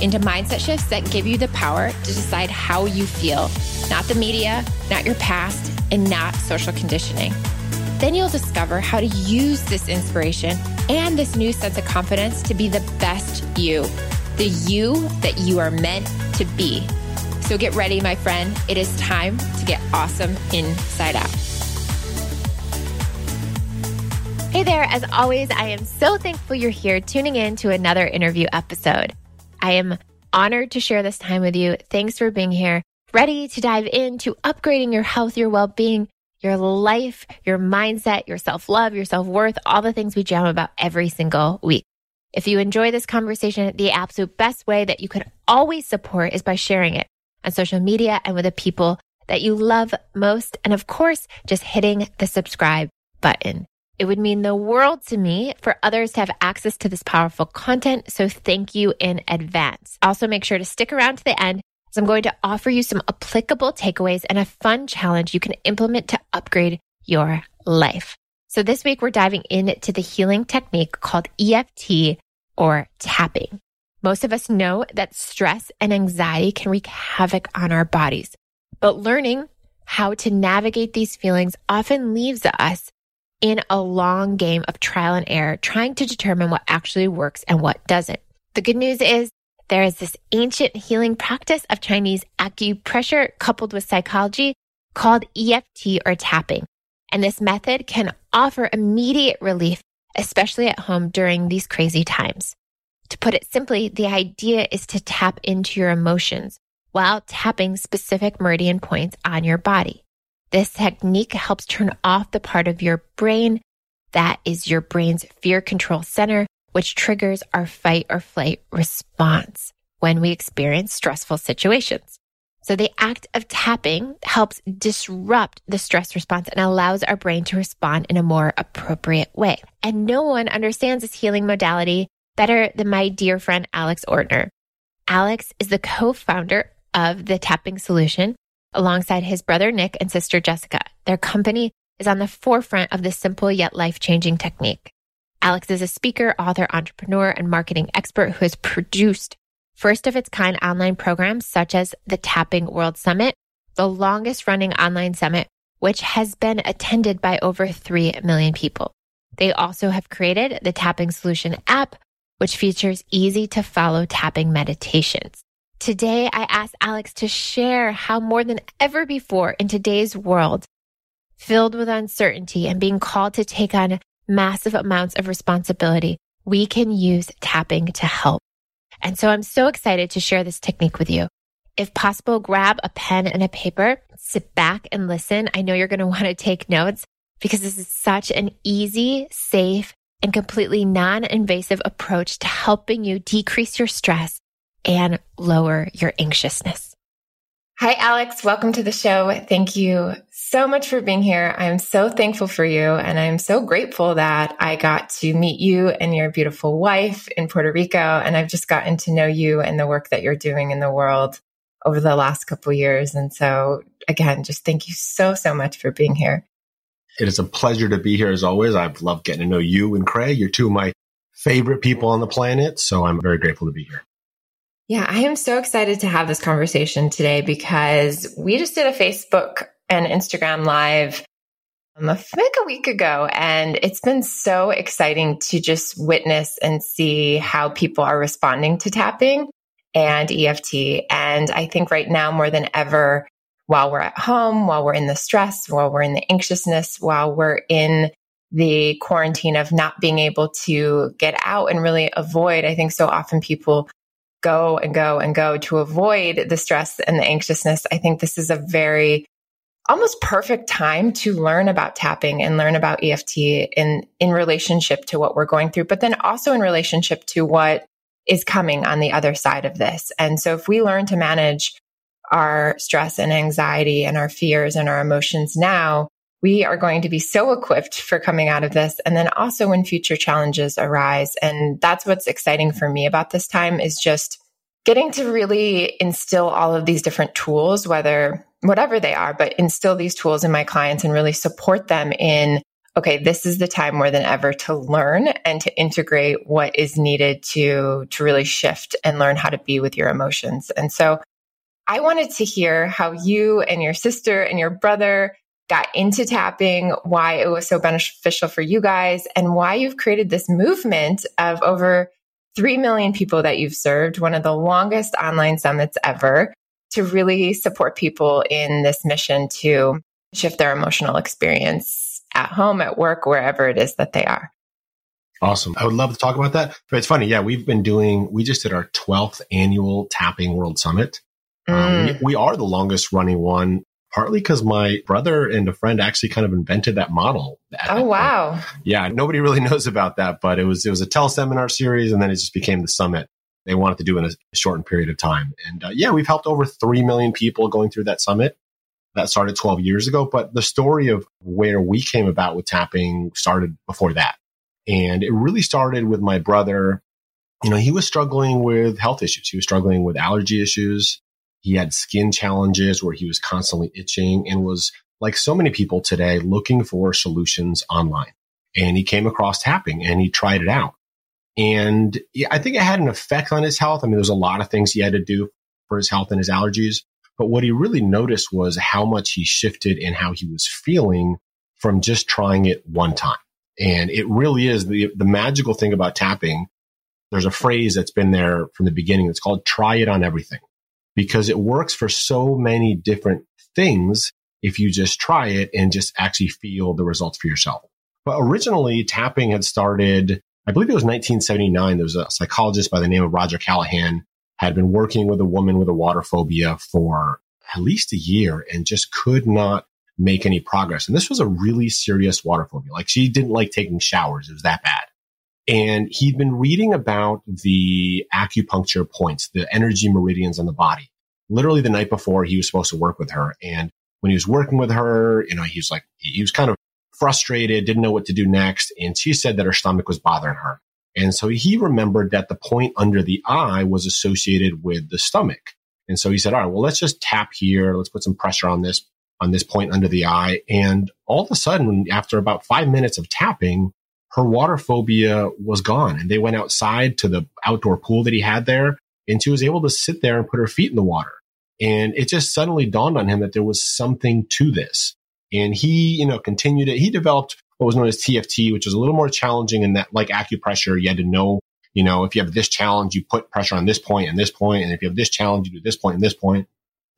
into mindset shifts that give you the power to decide how you feel, not the media, not your past, and not social conditioning. Then you'll discover how to use this inspiration and this new sense of confidence to be the best you, the you that you are meant to be. So get ready, my friend. It is time to get awesome inside out. Hey there. As always, I am so thankful you're here tuning in to another interview episode. I am honored to share this time with you. Thanks for being here, ready to dive into upgrading your health, your well being, your life, your mindset, your self love, your self worth, all the things we jam about every single week. If you enjoy this conversation, the absolute best way that you can always support is by sharing it on social media and with the people that you love most. And of course, just hitting the subscribe button. It would mean the world to me for others to have access to this powerful content. So thank you in advance. Also make sure to stick around to the end as I'm going to offer you some applicable takeaways and a fun challenge you can implement to upgrade your life. So this week we're diving into the healing technique called EFT or tapping. Most of us know that stress and anxiety can wreak havoc on our bodies, but learning how to navigate these feelings often leaves us in a long game of trial and error, trying to determine what actually works and what doesn't. The good news is there is this ancient healing practice of Chinese acupressure coupled with psychology called EFT or tapping. And this method can offer immediate relief, especially at home during these crazy times. To put it simply, the idea is to tap into your emotions while tapping specific meridian points on your body. This technique helps turn off the part of your brain that is your brain's fear control center, which triggers our fight or flight response when we experience stressful situations. So the act of tapping helps disrupt the stress response and allows our brain to respond in a more appropriate way. And no one understands this healing modality better than my dear friend Alex Ortner. Alex is the co-founder of the tapping solution alongside his brother Nick and sister Jessica. Their company is on the forefront of this simple yet life changing technique. Alex is a speaker, author, entrepreneur, and marketing expert who has produced first of its kind online programs such as the Tapping World Summit, the longest running online summit, which has been attended by over 3 million people. They also have created the Tapping Solution app, which features easy to follow tapping meditations. Today, I asked Alex to share how more than ever before in today's world, filled with uncertainty and being called to take on massive amounts of responsibility, we can use tapping to help. And so I'm so excited to share this technique with you. If possible, grab a pen and a paper, sit back and listen. I know you're going to want to take notes because this is such an easy, safe, and completely non-invasive approach to helping you decrease your stress and lower your anxiousness. Hi, Alex. Welcome to the show. Thank you so much for being here. I'm so thankful for you. And I'm so grateful that I got to meet you and your beautiful wife in Puerto Rico. And I've just gotten to know you and the work that you're doing in the world over the last couple years. And so again, just thank you so, so much for being here. It is a pleasure to be here as always. I've loved getting to know you and Craig. You're two of my favorite people on the planet. So I'm very grateful to be here. Yeah, I am so excited to have this conversation today because we just did a Facebook and Instagram live um, like a week ago. And it's been so exciting to just witness and see how people are responding to tapping and EFT. And I think right now more than ever, while we're at home, while we're in the stress, while we're in the anxiousness, while we're in the quarantine of not being able to get out and really avoid, I think so often people go and go and go to avoid the stress and the anxiousness, I think this is a very almost perfect time to learn about tapping and learn about EFT in in relationship to what we're going through, but then also in relationship to what is coming on the other side of this. And so if we learn to manage our stress and anxiety and our fears and our emotions now, we are going to be so equipped for coming out of this. And then also when future challenges arise. And that's what's exciting for me about this time is just getting to really instill all of these different tools, whether whatever they are, but instill these tools in my clients and really support them in okay, this is the time more than ever to learn and to integrate what is needed to, to really shift and learn how to be with your emotions. And so I wanted to hear how you and your sister and your brother got into tapping, why it was so beneficial for you guys, and why you've created this movement of over 3 million people that you've served, one of the longest online summits ever, to really support people in this mission to shift their emotional experience at home, at work, wherever it is that they are. Awesome. I would love to talk about that. But it's funny. Yeah, we've been doing, we just did our 12th annual Tapping World Summit. Mm. Um, we, mm. we, are the longest running one partly because my brother and a friend actually kind of invented that model. Oh wow! Yeah, nobody really knows about that, but it was it was a teleseminar series, and then it just became the summit. They wanted to do in a shortened period of time, and uh, yeah, we've helped over three million people going through that summit. That started 12 years ago, but the story of where we came about with tapping started before that. And it really started with my brother. You know, he was struggling with health issues. He was struggling with allergy issues. He had skin challenges where he was constantly itching and was like so many people today looking for solutions online. And he came across tapping and he tried it out. And I think it had an effect on his health. I mean, there's a lot of things he had to do for his health and his allergies. But what he really noticed was how much he shifted and how he was feeling from just trying it one time. And it really is the, the magical thing about tapping. There's a phrase that's been there from the beginning. It's called try it on everything because it works for so many different things if you just try it and just actually feel the results for yourself. But originally, tapping had started, I believe it was 1979. There was a psychologist by the name of Roger Callahan had been working with a woman with a water phobia for at least a year and just could not make any progress. And this was a really serious water phobia. Like she didn't like taking showers. It was that bad. And he'd been reading about the acupuncture points, the energy meridians on the body. Literally the night before he was supposed to work with her. And when he was working with her, you know, he was like, he was kind of frustrated, didn't know what to do next. And she said that her stomach was bothering her. And so he remembered that the point under the eye was associated with the stomach. And so he said, all right, well, let's just tap here. Let's put some pressure on this, on this point under the eye. And all of a sudden, after about five minutes of tapping, her water phobia was gone. And they went outside to the outdoor pool that he had there. And she was able to sit there and put her feet in the water. And it just suddenly dawned on him that there was something to this. And he, you know, continued it. He developed what was known as TFT, which was a little more challenging in that, like acupressure, you had to know, you know, if you have this challenge, you put pressure on this point and this point, and if you have this challenge, you do this point and this point.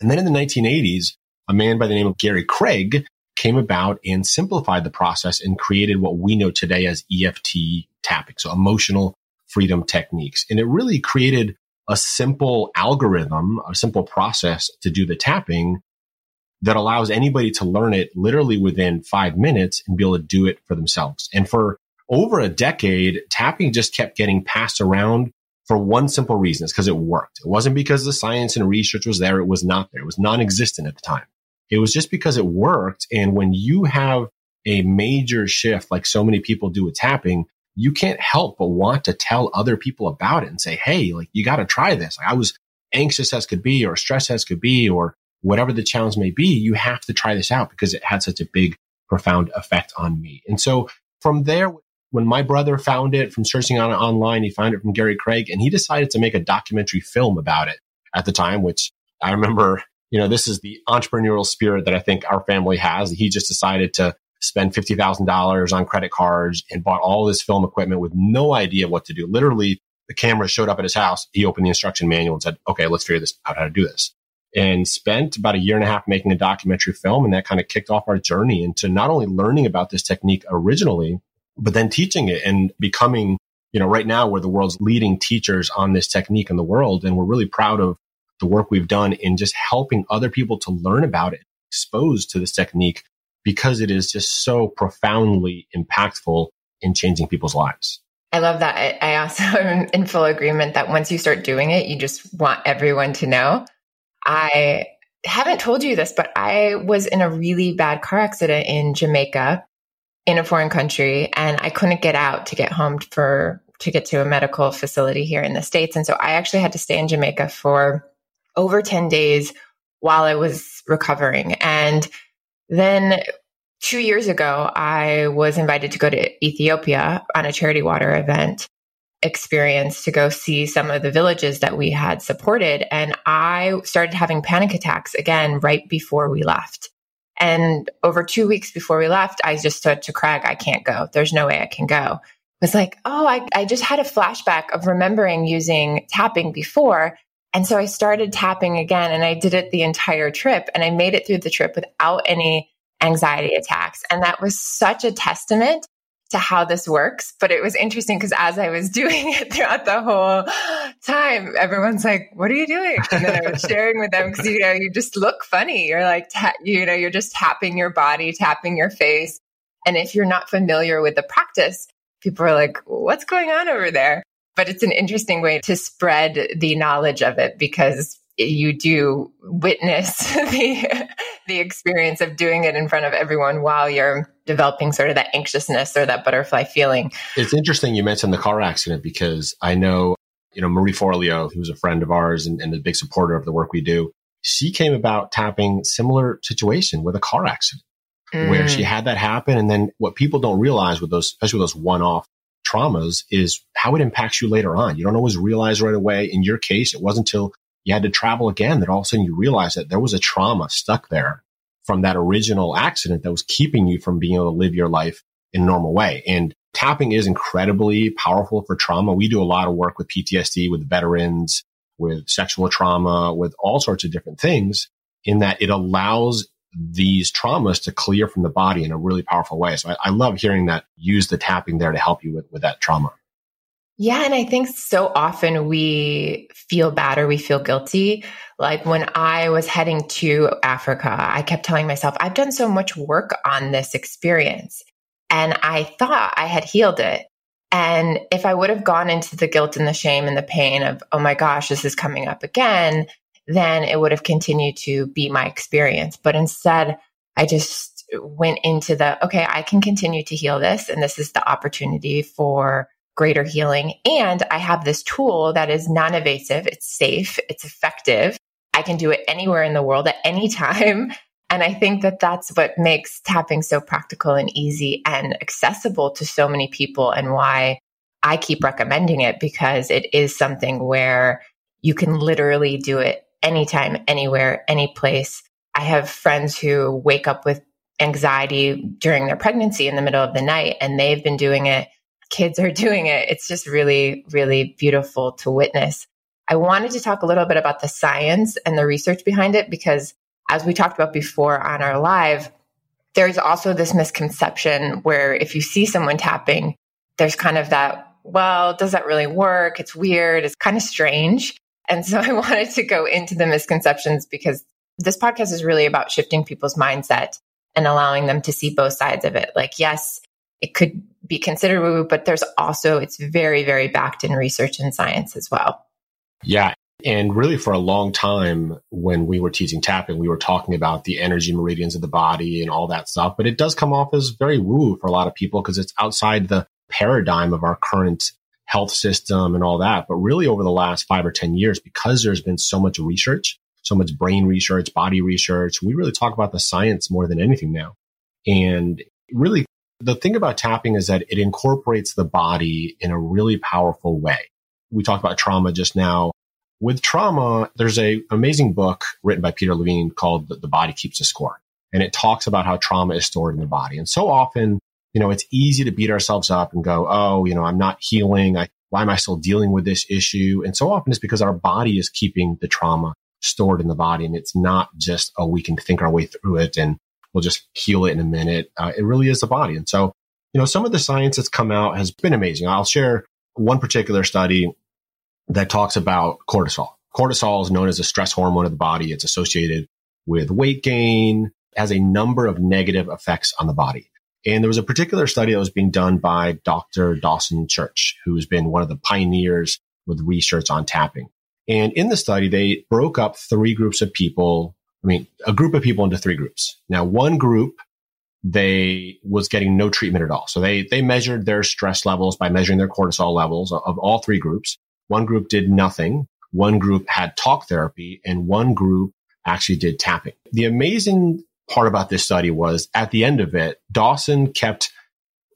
And then in the 1980s, a man by the name of Gary Craig came about and simplified the process and created what we know today as EFT tapping. So emotional freedom techniques. And it really created a simple algorithm, a simple process to do the tapping that allows anybody to learn it literally within five minutes and be able to do it for themselves. And for over a decade, tapping just kept getting passed around for one simple reason. It's because it worked. It wasn't because the science and research was there. It was not there. It was non-existent at the time. It was just because it worked. And when you have a major shift, like so many people do with tapping, you can't help but want to tell other people about it and say, Hey, like you got to try this. Like, I was anxious as could be or stressed as could be or whatever the challenge may be, you have to try this out because it had such a big, profound effect on me. And so from there, when my brother found it from searching on it online, he found it from Gary Craig and he decided to make a documentary film about it at the time, which I remember, you know, this is the entrepreneurial spirit that I think our family has. He just decided to spend $50,000 on credit cards and bought all this film equipment with no idea what to do. Literally, the camera showed up at his house. He opened the instruction manual and said, okay, let's figure this out how to do this and spent about a year and a half making a documentary film. And that kind of kicked off our journey into not only learning about this technique originally, but then teaching it and becoming, you know, right now we're the world's leading teachers on this technique in the world. And we're really proud of the work we've done in just helping other people to learn about it, exposed to this technique because it is just so profoundly impactful in changing people's lives. I love that. I also am in full agreement that once you start doing it, you just want everyone to know. I haven't told you this, but I was in a really bad car accident in Jamaica in a foreign country and I couldn't get out to get home for to get to a medical facility here in the States. And so I actually had to stay in Jamaica for over 10 days while I was recovering. And then two years ago, I was invited to go to Ethiopia on a charity water event experience to go see some of the villages that we had supported. And I started having panic attacks again right before we left. And over two weeks before we left, I just said to Craig, I can't go. There's no way I can go was like, oh, I, I just had a flashback of remembering using tapping before. And so I started tapping again and I did it the entire trip and I made it through the trip without any anxiety attacks. And that was such a testament to how this works. But it was interesting because as I was doing it throughout the whole time, everyone's like, what are you doing? And then I was sharing with them because, you know, you just look funny. You're like, ta- you know, you're just tapping your body, tapping your face. And if you're not familiar with the practice, people are like, what's going on over there? But it's an interesting way to spread the knowledge of it because you do witness the the experience of doing it in front of everyone while you're developing sort of that anxiousness or that butterfly feeling. It's interesting you mentioned the car accident because I know, you know, Marie Forleo, who's a friend of ours and, and a big supporter of the work we do, she came about tapping similar situation with a car accident mm. where she mm. had that happen. And then what people don't realize with those, especially with those one off traumas is how it impacts you later on. You don't always realize right away. In your case, it wasn't until you had to travel again that all of a sudden you realize that there was a trauma stuck there from that original accident that was keeping you from being able to live your life in a normal way. And tapping is incredibly powerful for trauma. We do a lot of work with PTSD, with veterans, with sexual trauma, with all sorts of different things in that it allows these traumas to clear from the body in a really powerful way. So I, I love hearing that use the tapping there to help you with, with that trauma. Yeah. And I think so often we feel bad or we feel guilty. Like when I was heading to Africa, I kept telling myself, I've done so much work on this experience and I thought I had healed it. And if I would have gone into the guilt and the shame and the pain of, oh my gosh, this is coming up again, then it would have continued to be my experience. But instead, I just went into the, okay, I can continue to heal this. And this is the opportunity for greater healing. And I have this tool that is non invasive. It's safe. It's effective. I can do it anywhere in the world at any time. And I think that that's what makes tapping so practical and easy and accessible to so many people and why I keep recommending it because it is something where you can literally do it anytime, anywhere, any place. I have friends who wake up with anxiety during their pregnancy in the middle of the night and they've been doing it. Kids are doing it. It's just really, really beautiful to witness. I wanted to talk a little bit about the science and the research behind it because as we talked about before on our live, there's also this misconception where if you see someone tapping, there's kind of that, well, does that really work? It's weird. It's kind of strange. And so I wanted to go into the misconceptions because this podcast is really about shifting people's mindset and allowing them to see both sides of it. Like, yes, it could be considered woo but there's also, it's very, very backed in research and science as well. Yeah. And really, for a long time, when we were teaching tapping, we were talking about the energy meridians of the body and all that stuff. But it does come off as very woo for a lot of people because it's outside the paradigm of our current health system and all that. But really over the last five or 10 years, because there's been so much research, so much brain research, body research, we really talk about the science more than anything now. And really the thing about tapping is that it incorporates the body in a really powerful way. We talked about trauma just now. With trauma, there's a amazing book written by Peter Levine called The Body Keeps a Score. And it talks about how trauma is stored in the body. And so often you know, it's easy to beat ourselves up and go, oh, you know, I'm not healing. I, why am I still dealing with this issue? And so often it's because our body is keeping the trauma stored in the body. And it's not just, oh, we can think our way through it and we'll just heal it in a minute. Uh, it really is the body. And so, you know, some of the science that's come out has been amazing. I'll share one particular study that talks about cortisol. Cortisol is known as a stress hormone of the body. It's associated with weight gain, has a number of negative effects on the body. And there was a particular study that was being done by Dr. Dawson Church, who's been one of the pioneers with research on tapping. And in the study, they broke up three groups of people. I mean, a group of people into three groups. Now, one group, they was getting no treatment at all. So they, they measured their stress levels by measuring their cortisol levels of all three groups. One group did nothing. One group had talk therapy and one group actually did tapping. The amazing part about this study was at the end of it, Dawson kept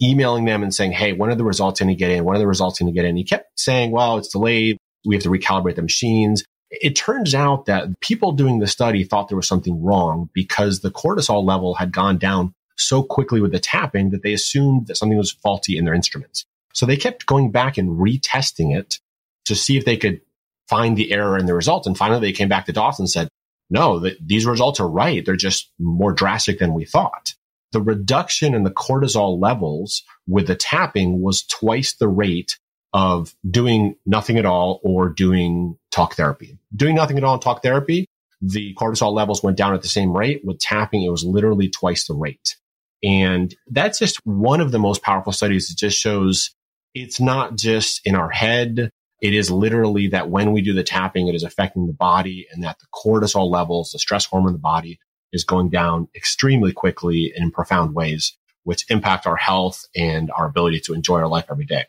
emailing them and saying, Hey, when are the results going to get in? When are the results going to get in? He kept saying, well, it's delayed. We have to recalibrate the machines. It turns out that people doing the study thought there was something wrong because the cortisol level had gone down so quickly with the tapping that they assumed that something was faulty in their instruments. So they kept going back and retesting it to see if they could find the error in the results. And finally they came back to Dawson and said, no, that these results are right. They're just more drastic than we thought. The reduction in the cortisol levels with the tapping was twice the rate of doing nothing at all or doing talk therapy. Doing nothing at all in talk therapy, the cortisol levels went down at the same rate. With tapping, it was literally twice the rate. And that's just one of the most powerful studies. It just shows it's not just in our head. It is literally that when we do the tapping, it is affecting the body and that the cortisol levels, the stress hormone in the body is going down extremely quickly in profound ways, which impact our health and our ability to enjoy our life every day.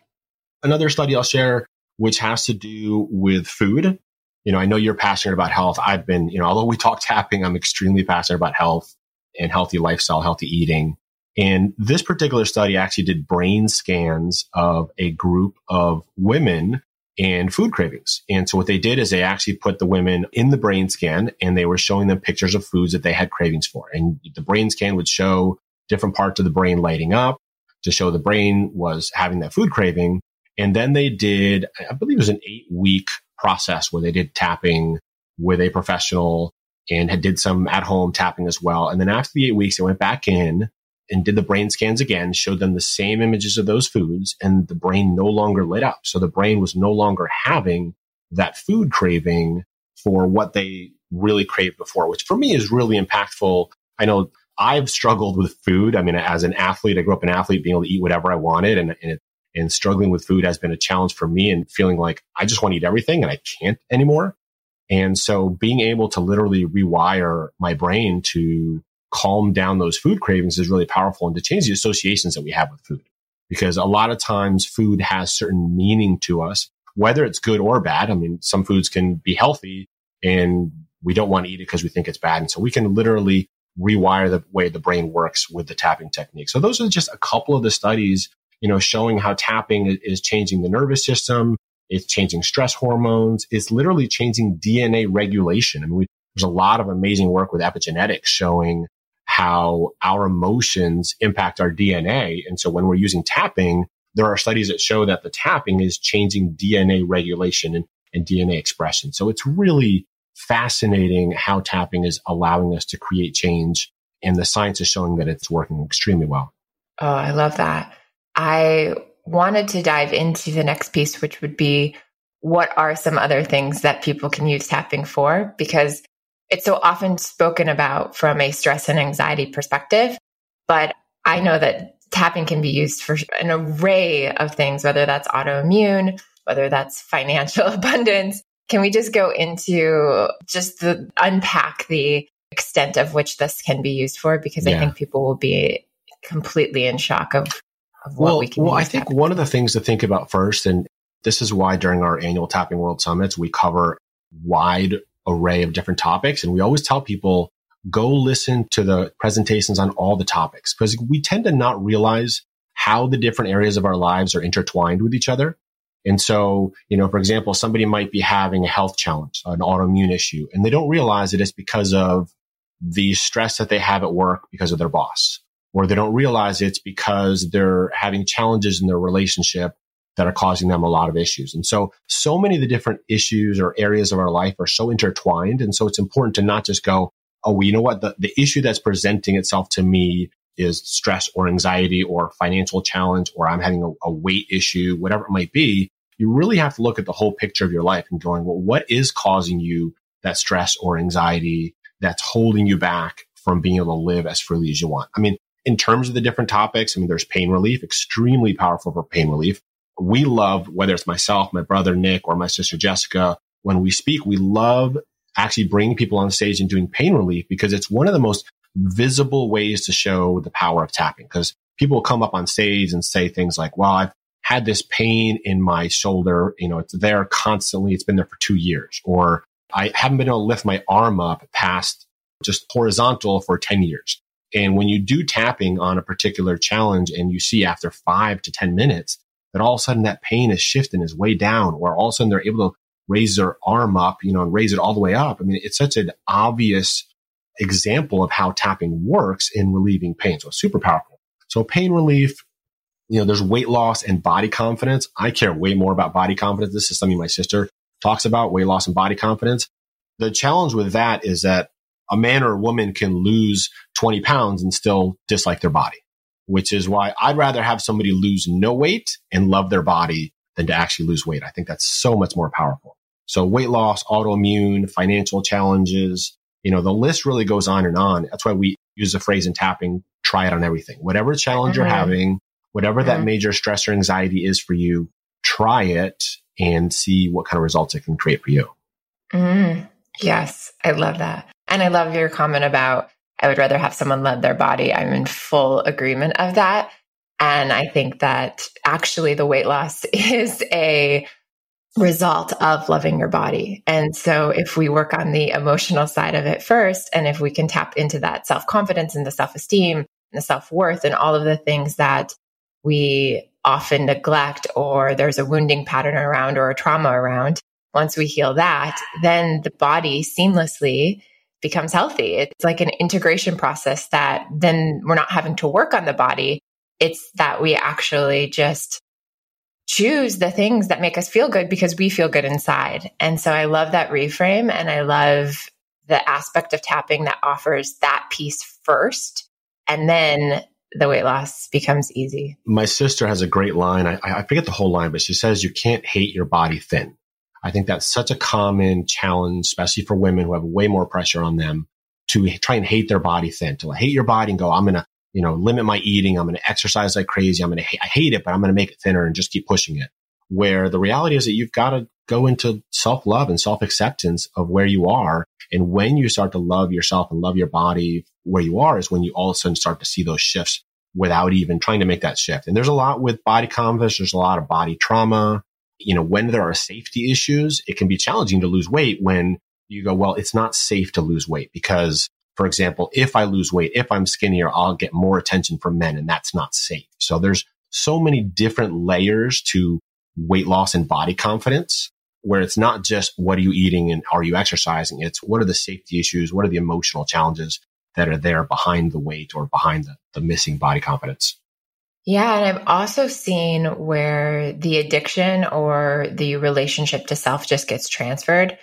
Another study I'll share, which has to do with food. You know, I know you're passionate about health. I've been, you know, although we talk tapping, I'm extremely passionate about health and healthy lifestyle, healthy eating. And this particular study actually did brain scans of a group of women and food cravings. And so what they did is they actually put the women in the brain scan and they were showing them pictures of foods that they had cravings for. And the brain scan would show different parts of the brain lighting up to show the brain was having that food craving. And then they did, I believe it was an eight week process where they did tapping with a professional and had did some at home tapping as well. And then after the eight weeks, they went back in and did the brain scans again, showed them the same images of those foods, and the brain no longer lit up. So the brain was no longer having that food craving for what they really craved before, which for me is really impactful. I know I've struggled with food. I mean, as an athlete, I grew up an athlete being able to eat whatever I wanted and, and, and struggling with food has been a challenge for me and feeling like I just want to eat everything and I can't anymore. And so being able to literally rewire my brain to calm down those food cravings is really powerful and to change the associations that we have with food. Because a lot of times food has certain meaning to us, whether it's good or bad. I mean, some foods can be healthy and we don't want to eat it because we think it's bad. And so we can literally rewire the way the brain works with the tapping technique. So those are just a couple of the studies, you know, showing how tapping is changing the nervous system. It's changing stress hormones. It's literally changing DNA regulation. I mean, we, there's a lot of amazing work with epigenetics showing how our emotions impact our DNA. And so when we're using tapping, there are studies that show that the tapping is changing DNA regulation and, and DNA expression. So it's really fascinating how tapping is allowing us to create change. And the science is showing that it's working extremely well. Oh, I love that. I wanted to dive into the next piece, which would be what are some other things that people can use tapping for? Because it's so often spoken about from a stress and anxiety perspective, but I know that tapping can be used for an array of things, whether that's autoimmune, whether that's financial abundance. Can we just go into just the unpack the extent of which this can be used for? Because yeah. I think people will be completely in shock of, of what well, we can Well, I think one of the things to think about first, and this is why during our annual Tapping World Summits, we cover wide array of different topics. And we always tell people, go listen to the presentations on all the topics because we tend to not realize how the different areas of our lives are intertwined with each other. And so, you know, for example, somebody might be having a health challenge, an autoimmune issue, and they don't realize it is because of the stress that they have at work because of their boss, or they don't realize it's because they're having challenges in their relationship that are causing them a lot of issues. And so, so many of the different issues or areas of our life are so intertwined. And so it's important to not just go, oh, well, you know what? The, the issue that's presenting itself to me is stress or anxiety or financial challenge, or I'm having a, a weight issue, whatever it might be. You really have to look at the whole picture of your life and going, well, what is causing you that stress or anxiety that's holding you back from being able to live as freely as you want? I mean, in terms of the different topics, I mean, there's pain relief, extremely powerful for pain relief. We love, whether it's myself, my brother Nick, or my sister Jessica, when we speak, we love actually bringing people on stage and doing pain relief because it's one of the most visible ways to show the power of tapping. Because people come up on stage and say things like, well, I've had this pain in my shoulder. You know, it's there constantly. It's been there for two years. Or I haven't been able to lift my arm up past just horizontal for 10 years. And when you do tapping on a particular challenge and you see after five to 10 minutes that all of a sudden that pain is shifting is way down, or all of a sudden they're able to raise their arm up, you know, and raise it all the way up. I mean, it's such an obvious example of how tapping works in relieving pain. So super powerful. So pain relief, you know, there's weight loss and body confidence. I care way more about body confidence. This is something my sister talks about weight loss and body confidence. The challenge with that is that a man or a woman can lose 20 pounds and still dislike their body, which is why I'd rather have somebody lose no weight and love their body than to actually lose weight. I think that's so much more powerful. So weight loss, autoimmune, financial challenges, you know, the list really goes on and on. That's why we use the phrase in tapping, try it on everything. Whatever challenge mm-hmm. you're having, whatever mm-hmm. that major stress or anxiety is for you, try it and see what kind of results it can create for you. Mm, yes, I love that. And I love your comment about I would rather have someone love their body. I'm in full agreement of that. And I think that actually the weight loss is a result of loving your body. And so if we work on the emotional side of it first, and if we can tap into that self confidence and the self esteem and the self worth and all of the things that we often neglect or there's a wounding pattern around or a trauma around, once we heal that, then the body seamlessly becomes healthy. It's like an integration process that then we're not having to work on the body. It's that we actually just choose the things that make us feel good because we feel good inside. And so I love that reframe and I love the aspect of tapping that offers that piece first and then the weight loss becomes easy. My sister has a great line. I, I forget the whole line, but she says, You can't hate your body thin. I think that's such a common challenge, especially for women who have way more pressure on them to try and hate their body thin, to hate your body and go, I'm going to, you know, limit my eating. I'm going to exercise like crazy. I'm going to, ha- I hate it, but I'm going to make it thinner and just keep pushing it. Where the reality is that you've got to go into self love and self acceptance of where you are. And when you start to love yourself and love your body where you are is when you all of a sudden start to see those shifts without even trying to make that shift. And there's a lot with body confidence. There's a lot of body trauma you know, when there are safety issues, it can be challenging to lose weight when you go, well, it's not safe to lose weight because, for example, if I lose weight, if I'm skinnier, I'll get more attention from men and that's not safe. So there's so many different layers to weight loss and body confidence where it's not just what are you eating and are you exercising? It's what are the safety issues? What are the emotional challenges that are there behind the weight or behind the, the missing body confidence? Yeah. And I've also seen where the addiction or the relationship to self just gets transferred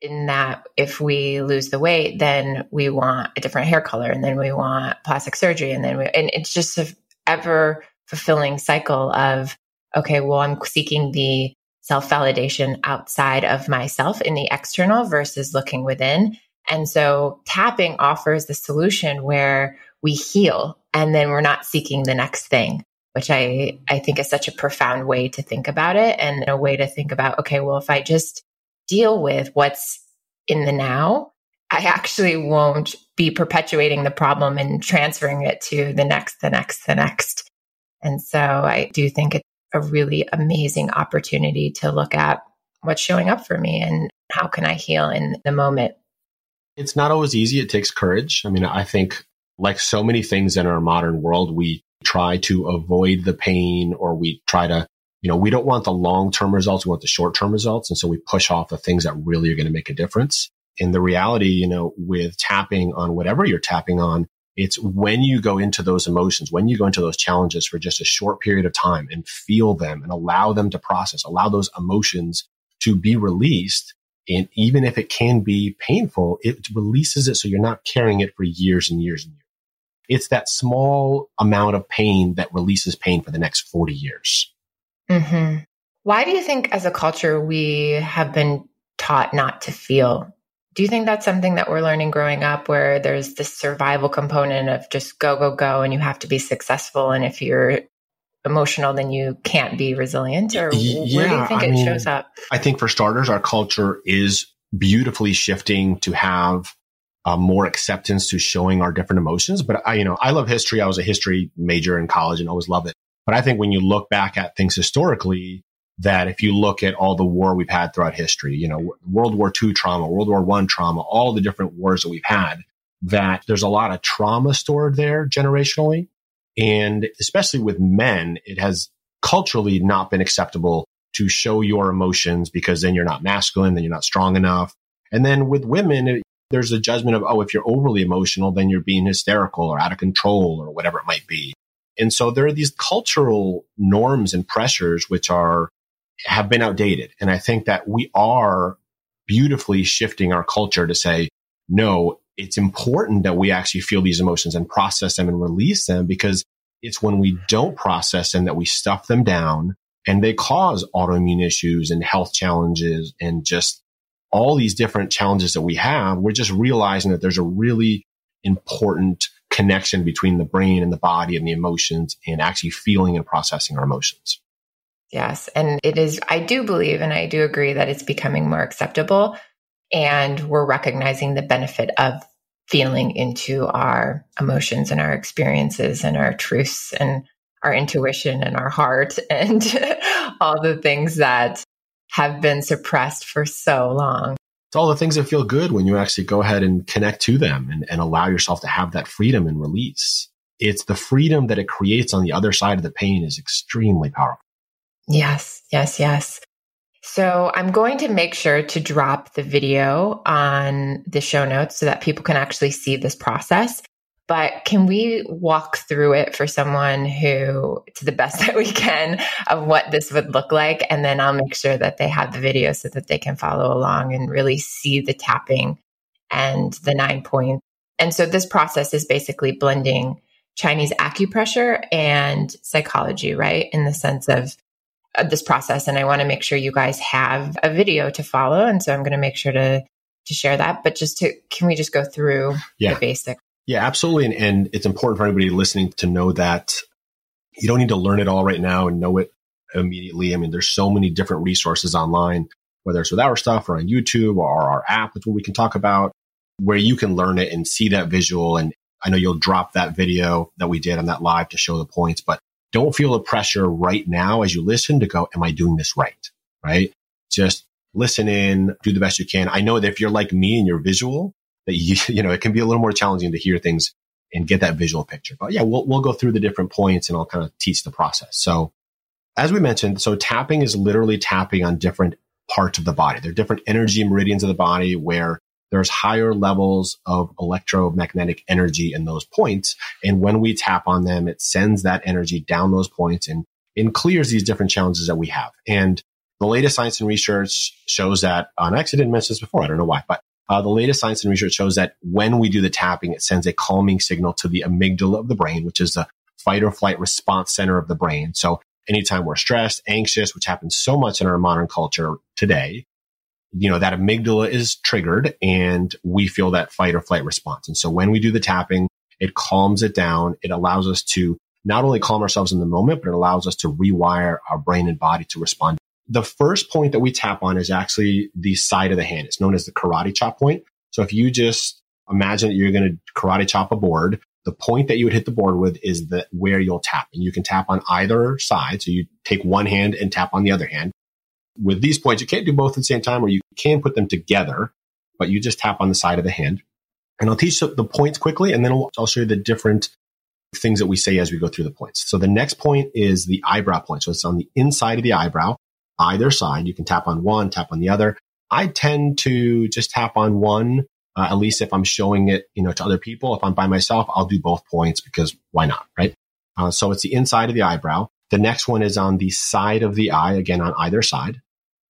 in that if we lose the weight, then we want a different hair color and then we want plastic surgery. And then we, and it's just a ever fulfilling cycle of, okay, well, I'm seeking the self validation outside of myself in the external versus looking within. And so tapping offers the solution where we heal and then we're not seeking the next thing which I, I think is such a profound way to think about it and a way to think about, okay, well, if I just deal with what's in the now, I actually won't be perpetuating the problem and transferring it to the next, the next, the next. And so I do think it's a really amazing opportunity to look at what's showing up for me and how can I heal in the moment. It's not always easy. It takes courage. I mean, I think like so many things in our modern world, we try to avoid the pain or we try to, you know, we don't want the long term results. We want the short term results. And so we push off the things that really are going to make a difference. In the reality, you know, with tapping on whatever you're tapping on, it's when you go into those emotions, when you go into those challenges for just a short period of time and feel them and allow them to process, allow those emotions to be released. And even if it can be painful, it releases it so you're not carrying it for years and years and years. It's that small amount of pain that releases pain for the next 40 years. Mm-hmm. Why do you think, as a culture, we have been taught not to feel Do you think that's something that we're learning growing up where there's this survival component of just go, go, go, and you have to be successful? And if you're emotional, then you can't be resilient? Or yeah, where do you think I it mean, shows up? I think for starters, our culture is beautifully shifting to have uh, more acceptance to showing our different emotions. But I, you know, I love history. I was a history major in college and always love it. But I think when you look back at things historically, that if you look at all the war we've had throughout history, you know, World War II trauma, World War One trauma, all the different wars that we've had, that there's a lot of trauma stored there generationally. And especially with men, it has culturally not been acceptable to show your emotions because then you're not masculine, then you're not strong enough. And then with women, there's a judgment of, oh, if you're overly emotional, then you're being hysterical or out of control or whatever it might be. And so there are these cultural norms and pressures which are have been outdated. And I think that we are beautifully shifting our culture to say, no, it's important that we actually feel these emotions and process them and release them because it's when we don't process them that we stuff them down and they cause autoimmune issues and health challenges and just all these different challenges that we have. We're just realizing that there's a really important connection between the brain and the body and the emotions and actually feeling and processing our emotions. Yes. And it is, I do believe and I do agree that it's becoming more acceptable. And we're recognizing the benefit of feeling into our emotions and our experiences and our truths and our intuition and our heart and all the things that have been suppressed for so long. It's all the things that feel good when you actually go ahead and connect to them and, and allow yourself to have that freedom and release. It's the freedom that it creates on the other side of the pain is extremely powerful. Yes, yes, yes. So I'm going to make sure to drop the video on the show notes so that people can actually see this process. But can we walk through it for someone who, to the best that we can, of what this would look like? And then I'll make sure that they have the video so that they can follow along and really see the tapping and the nine points. And so this process is basically blending Chinese acupressure and psychology, right? In the sense of this process and I want to make sure you guys have a video to follow. And so I'm going to make sure to, to share that. But just to, can we just go through yeah. the basic? Yeah, absolutely. And, and it's important for anybody listening to know that you don't need to learn it all right now and know it immediately. I mean, there's so many different resources online, whether it's with our stuff or on YouTube or our app, that's what we can talk about, where you can learn it and see that visual. And I know you'll drop that video that we did on that live to show the points, but don't feel the pressure right now as you listen to go, am I doing this right? Right? Just listen in, do the best you can. I know that if you're like me and you're visual, that you, you know, it can be a little more challenging to hear things and get that visual picture. But yeah, we'll, we'll go through the different points and I'll kind of teach the process. So as we mentioned, so tapping is literally tapping on different parts of the body. There are different energy meridians of the body where there's higher levels of electromagnetic energy in those points. And when we tap on them, it sends that energy down those points and, and clears these different challenges that we have. And the latest science and research shows that, uh, and I actually didn't mention this before, I don't know why, but uh, the latest science and research shows that when we do the tapping, it sends a calming signal to the amygdala of the brain, which is the fight or flight response center of the brain. So anytime we're stressed, anxious, which happens so much in our modern culture today, you know, that amygdala is triggered and we feel that fight or flight response. And so when we do the tapping, it calms it down. It allows us to not only calm ourselves in the moment, but it allows us to rewire our brain and body to respond. The first point that we tap on is actually the side of the hand. It's known as the karate chop point. So if you just imagine that you're going to karate chop a board, the point that you would hit the board with is the where you'll tap. And you can tap on either side. So you take one hand and tap on the other hand with these points, you can't do both at the same time, or you can put them together, but you just tap on the side of the hand. And I'll teach the points quickly, and then I'll show you the different things that we say as we go through the points. So the next point is the eyebrow point. So it's on the inside of the eyebrow, either side. You can tap on one, tap on the other. I tend to just tap on one, uh, at least if I'm showing it, you know, to other people. If I'm by myself, I'll do both points because why not, right? Uh, so it's the inside of the eyebrow. The next one is on the side of the eye, again on either side.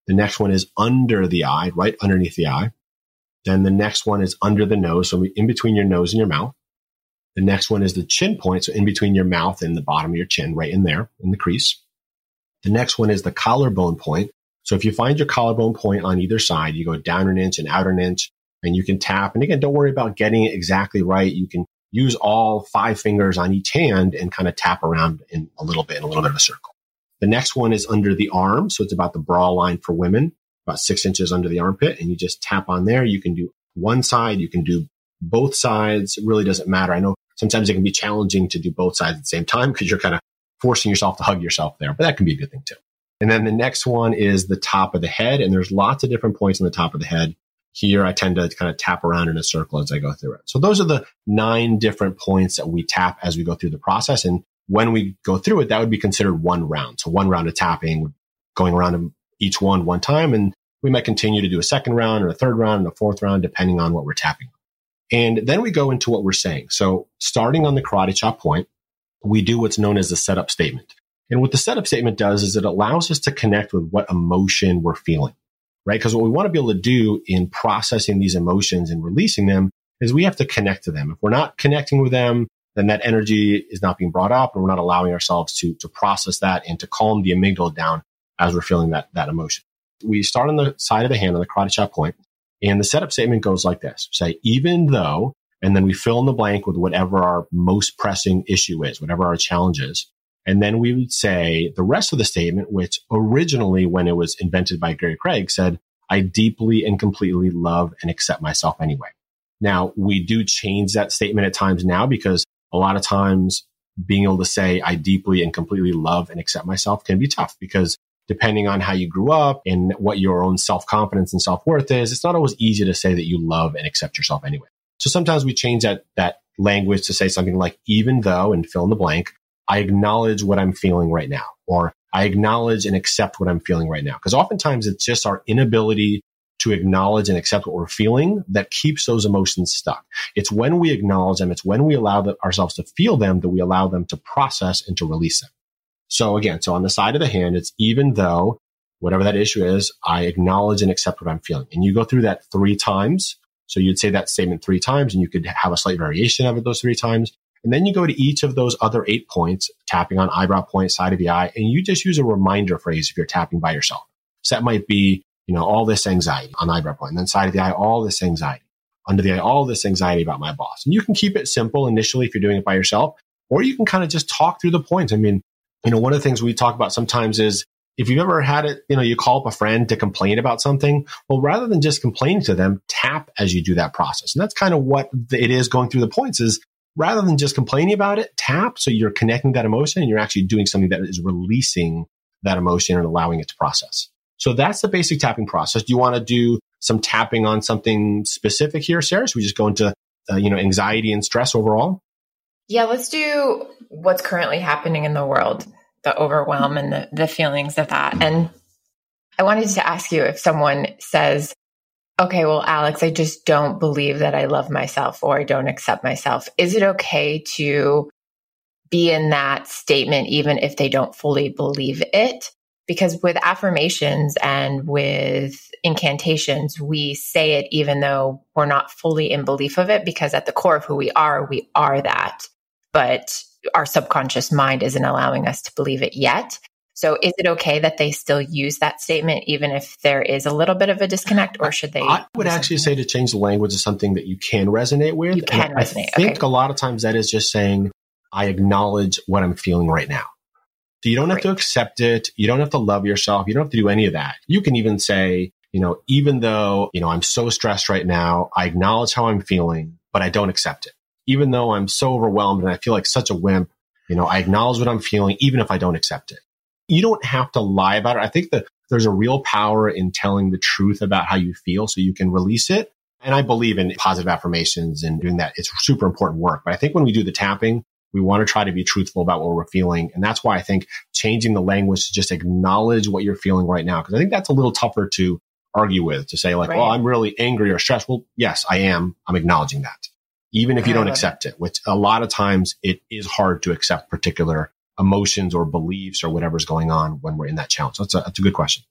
The next one is under the eye, right underneath the eye. Then the next one is under the nose, so in between your nose and your mouth. The next one is the chin point, so in between your mouth and the bottom of your chin, right in there, in the crease. The next one is the collarbone point. So if you find your collarbone point on either side, you go down an inch and out an inch. and you can tap. And again, don't worry about getting it exactly right. You can use all five fingers on each hand and kind of tap around in a little bit, in a little bit of a circle. The next one is under the arm. So it's about the bra line for women, about six inches under the armpit. And you just tap on there. You can do one side. You can do both sides. It really doesn't matter. I know sometimes it can be challenging to do both sides at the same time because you're kind of forcing yourself to hug yourself there, but that can be a good thing too. And then the next one is the top of the head. And there's lots of different points on the top of the head. Here, I tend to kind of tap around in a circle as I go through it. So those are the nine different points that we tap as we go through the process. And when we go through it, that would be considered one round. So one round of tapping, going around each one one time. And we might continue to do a second round or a third round and a fourth round, depending on what we're tapping. And then we go into what we're saying. So starting on the karate chop point, we do what's known as a setup statement. And what the setup statement does is it allows us to connect with what emotion we're feeling, right? Because what we want to be able to do in processing these emotions and releasing them is we have to connect to them. If we're not connecting with them, then that energy is not being brought up and we're not allowing ourselves to, to process that and to calm the amygdala down as we're feeling that, that emotion. We start on the side of the hand on the karate chop point, and the setup statement goes like this. Say, even though, and then we fill in the blank with whatever our most pressing issue is, whatever our challenge is. And then we would say the rest of the statement, which originally, when it was invented by Gary Craig, said, I deeply and completely love and accept myself anyway. Now, we do change that statement at times now because a lot of times being able to say, I deeply and completely love and accept myself can be tough because depending on how you grew up and what your own self confidence and self worth is, it's not always easy to say that you love and accept yourself anyway. So sometimes we change that, that language to say something like, even though and fill in the blank, I acknowledge what I'm feeling right now, or I acknowledge and accept what I'm feeling right now. Because oftentimes it's just our inability to acknowledge and accept what we're feeling that keeps those emotions stuck. It's when we acknowledge them, it's when we allow the, ourselves to feel them that we allow them to process and to release them. So again, so on the side of the hand, it's even though whatever that issue is, I acknowledge and accept what I'm feeling. And you go through that three times. So you'd say that statement three times and you could have a slight variation of it those three times. And then you go to each of those other eight points, tapping on eyebrow point, side of the eye, and you just use a reminder phrase if you're tapping by yourself. So that might be, you know, all this anxiety on eyebrow point, and then side of the eye, all this anxiety. Under the eye, all this anxiety about my boss. And you can keep it simple initially if you're doing it by yourself, or you can kind of just talk through the points. I mean, you know, one of the things we talk about sometimes is if you've ever had it, you know, you call up a friend to complain about something. Well, rather than just complaining to them, tap as you do that process. And that's kind of what it is going through the points is rather than just complaining about it, tap. So you're connecting that emotion and you're actually doing something that is releasing that emotion and allowing it to process. So that's the basic tapping process. Do you want to do some tapping on something specific here, Sarah? Should we just go into, uh, you know, anxiety and stress overall? Yeah, let's do what's currently happening in the world, the overwhelm and the, the feelings of that. And I wanted to ask you if someone says, okay, well, Alex, I just don't believe that I love myself or I don't accept myself. Is it okay to be in that statement even if they don't fully believe it? Because with affirmations and with incantations, we say it even though we're not fully in belief of it, because at the core of who we are, we are that. But our subconscious mind isn't allowing us to believe it yet. So is it okay that they still use that statement even if there is a little bit of a disconnect or should they? I would actually say to change the language is something that you can resonate with. You can and resonate. I think okay. a lot of times that is just saying, I acknowledge what I'm feeling right now. So you don't have to accept it. You don't have to love yourself. You don't have to do any of that. You can even say, you know, even though, you know, I'm so stressed right now, I acknowledge how I'm feeling, but I don't accept it. Even though I'm so overwhelmed and I feel like such a wimp, you know, I acknowledge what I'm feeling, even if I don't accept it you don't have to lie about it. I think that there's a real power in telling the truth about how you feel so you can release it. And I believe in positive affirmations and doing that. It's super important work. But I think when we do the tapping, we want to try to be truthful about what we're feeling. And that's why I think changing the language to just acknowledge what you're feeling right now. Cause I think that's a little tougher to argue with to say like, right. well, I'm really angry or stressed. Well, yes, I am. I'm acknowledging that. Even if you don't uh-huh. accept it, which a lot of times it is hard to accept particular emotions or beliefs or whatever's going on when we're in that challenge? That's a, that's a good question.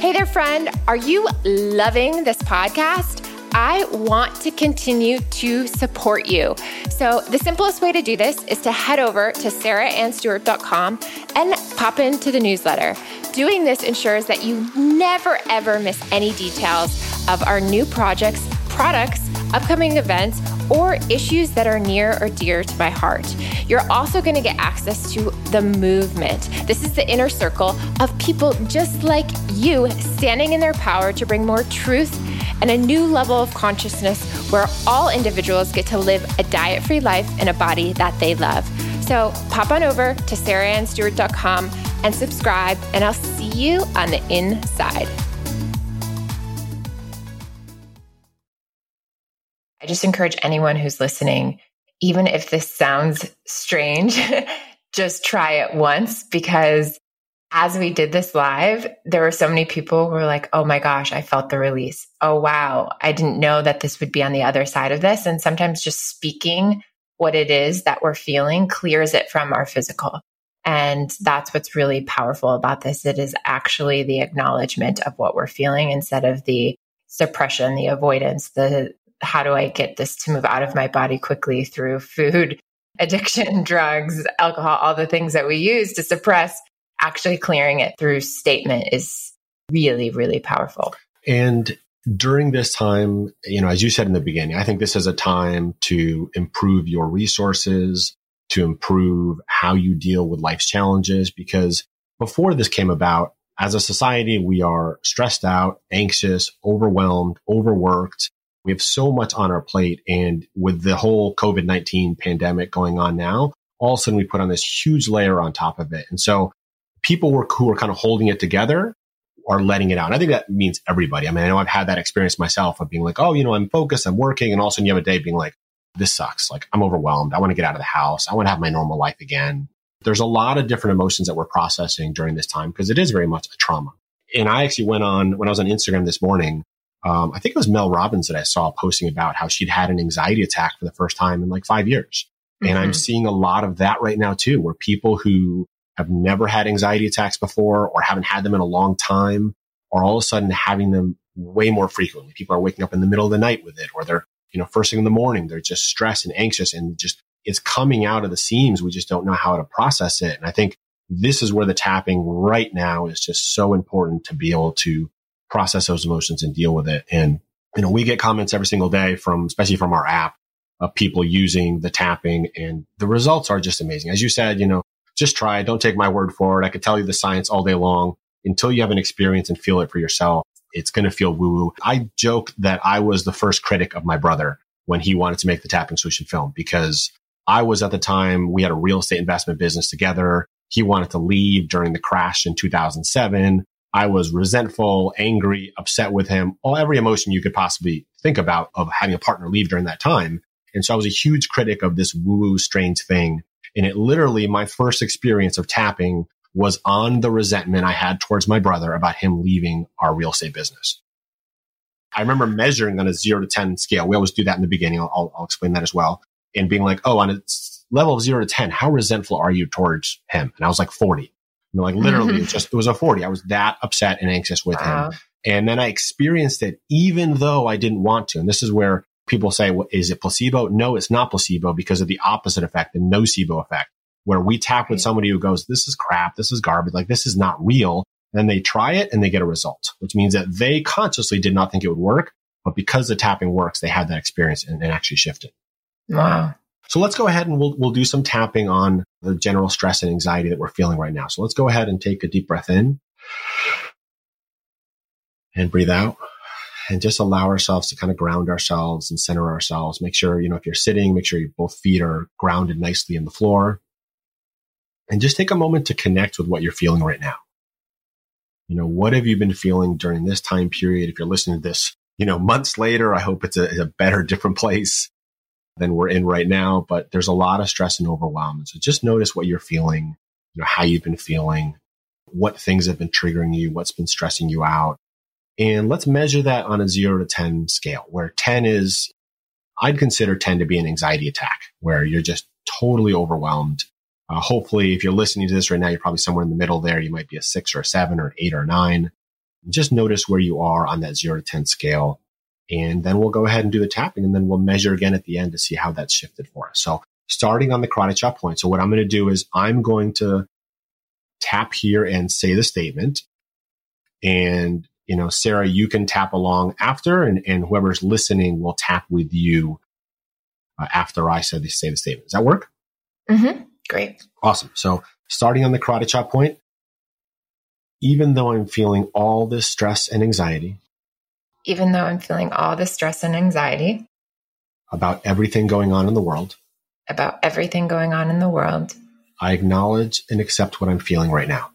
Hey there, friend. Are you loving this podcast? I want to continue to support you. So, the simplest way to do this is to head over to sarahannstewart.com and pop into the newsletter. Doing this ensures that you never ever miss any details of our new projects, products, upcoming events, or issues that are near or dear to my heart. You're also going to get access to the movement. This is the inner circle of people just like you standing in their power to bring more truth and a new level of consciousness where all individuals get to live a diet free life in a body that they love. So pop on over to sarahannstewart.com and subscribe, and I'll see you on the inside. I just encourage anyone who's listening, even if this sounds strange, just try it once because as we did this live, there were so many people who were like, oh my gosh, I felt the release. Oh wow, I didn't know that this would be on the other side of this. And sometimes just speaking what it is that we're feeling clears it from our physical. And that's what's really powerful about this. It is actually the acknowledgement of what we're feeling instead of the suppression, the avoidance, the how do I get this to move out of my body quickly through food, addiction, drugs, alcohol, all the things that we use to suppress, actually clearing it through statement is really, really powerful. And during this time, you know, as you said in the beginning, I think this is a time to improve your resources, to improve how you deal with life's challenges. Because before this came about, as a society, we are stressed out, anxious, overwhelmed, overworked. We have so much on our plate. And with the whole COVID 19 pandemic going on now, all of a sudden we put on this huge layer on top of it. And so people were, who are kind of holding it together are letting it out. And I think that means everybody. I mean, I know I've had that experience myself of being like, oh, you know, I'm focused, I'm working. And all of a sudden you have a day being like, this sucks. Like I'm overwhelmed. I want to get out of the house. I want to have my normal life again. There's a lot of different emotions that we're processing during this time because it is very much a trauma. And I actually went on when I was on Instagram this morning. Um, I think it was Mel Robbins that I saw posting about how she'd had an anxiety attack for the first time in like five years. Mm-hmm. And I'm mm-hmm. seeing a lot of that right now too, where people who have never had anxiety attacks before or haven't had them in a long time are all of a sudden having them way more frequently. People are waking up in the middle of the night with it or they're you know, first thing in the morning, they're just stressed and anxious and just it's coming out of the seams. We just don't know how to process it. And I think this is where the tapping right now is just so important to be able to process those emotions and deal with it. And, you know, we get comments every single day from, especially from our app of people using the tapping and the results are just amazing. As you said, you know, just try. Don't take my word for it. I could tell you the science all day long until you have an experience and feel it for yourself it's going to feel woo woo. I joke that I was the first critic of my brother when he wanted to make the tapping solution film because I was at the time, we had a real estate investment business together. He wanted to leave during the crash in 2007. I was resentful, angry, upset with him, all every emotion you could possibly think about of having a partner leave during that time. And so I was a huge critic of this woo woo strange thing. And it literally, my first experience of tapping was on the resentment I had towards my brother about him leaving our real estate business. I remember measuring on a zero to 10 scale. We always do that in the beginning. I'll, I'll explain that as well. And being like, oh, on a level of zero to 10, how resentful are you towards him? And I was like 40. Like literally, it just, it was a 40. I was that upset and anxious with wow. him. And then I experienced it even though I didn't want to. And this is where people say, well, is it placebo? No, it's not placebo because of the opposite effect, the nocebo effect where we tap with somebody who goes, this is crap. This is garbage. Like this is not real. And they try it and they get a result, which means that they consciously did not think it would work. But because the tapping works, they had that experience and, and actually shifted. Wow. So let's go ahead and we'll, we'll do some tapping on the general stress and anxiety that we're feeling right now. So let's go ahead and take a deep breath in and breathe out and just allow ourselves to kind of ground ourselves and center ourselves. Make sure, you know, if you're sitting, make sure your both feet are grounded nicely in the floor and just take a moment to connect with what you're feeling right now. You know, what have you been feeling during this time period? If you're listening to this, you know, months later, I hope it's a, a better, different place than we're in right now, but there's a lot of stress and overwhelm. So just notice what you're feeling, you know, how you've been feeling, what things have been triggering you, what's been stressing you out. And let's measure that on a zero to 10 scale where 10 is, I'd consider 10 to be an anxiety attack where you're just totally overwhelmed uh, hopefully, if you're listening to this right now, you're probably somewhere in the middle there. You might be a six or a seven or an eight or a nine. Just notice where you are on that zero to 10 scale. And then we'll go ahead and do the tapping and then we'll measure again at the end to see how that's shifted for us. So starting on the karate chop point. So what I'm going to do is I'm going to tap here and say the statement. And, you know, Sarah, you can tap along after and, and whoever's listening will tap with you uh, after I said say the statement. Does that work? Mm-hmm. Great. Awesome. So starting on the karate chop point, even though I'm feeling all this stress and anxiety, even though I'm feeling all the stress and anxiety about everything going on in the world, about everything going on in the world, I acknowledge and accept what I'm feeling right now.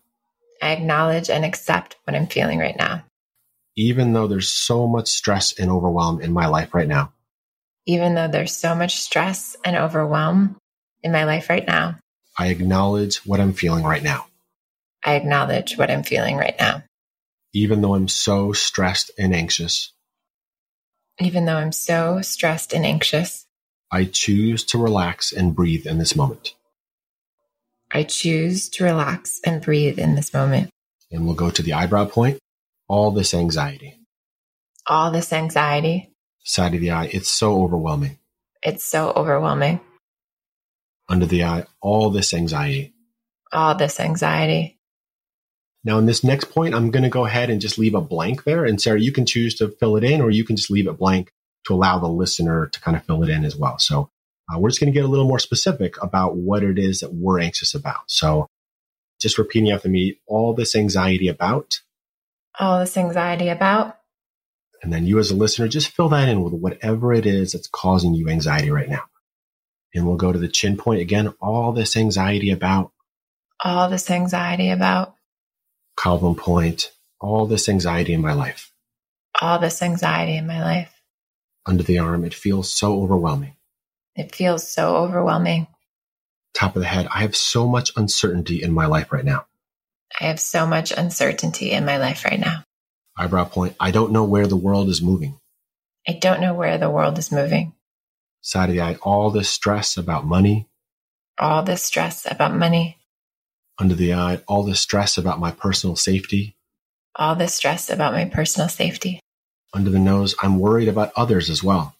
I acknowledge and accept what I'm feeling right now. Even though there's so much stress and overwhelm in my life right now. Even though there's so much stress and overwhelm in my life right now. I acknowledge what I'm feeling right now. I acknowledge what I'm feeling right now. Even though I'm so stressed and anxious. Even though I'm so stressed and anxious. I choose to relax and breathe in this moment. I choose to relax and breathe in this moment. And we'll go to the eyebrow point. All this anxiety. All this anxiety. Side of the eye. It's so overwhelming. It's so overwhelming. Under the eye. All this anxiety. All this anxiety. Now, in this next point, I'm going to go ahead and just leave a blank there. And Sarah, you can choose to fill it in or you can just leave it blank to allow the listener to kind of fill it in as well. So uh, we're just going to get a little more specific about what it is that we're anxious about. So just repeating after me, all this anxiety about. All this anxiety about. And then you as a listener, just fill that in with whatever it is that's causing you anxiety right now. And we'll go to the chin point again. All this anxiety about. All this anxiety about. Collarbone point. All this anxiety in my life. All this anxiety in my life. Under the arm. It feels so overwhelming. It feels so overwhelming. Top of the head. I have so much uncertainty in my life right now. I have so much uncertainty in my life right now. Eyebrow point. I don't know where the world is moving. I don't know where the world is moving. Side of the eye. All this stress about money. All this stress about money. Under the eye. All this stress about my personal safety. All this stress about my personal safety. Under the nose. I'm worried about others as well.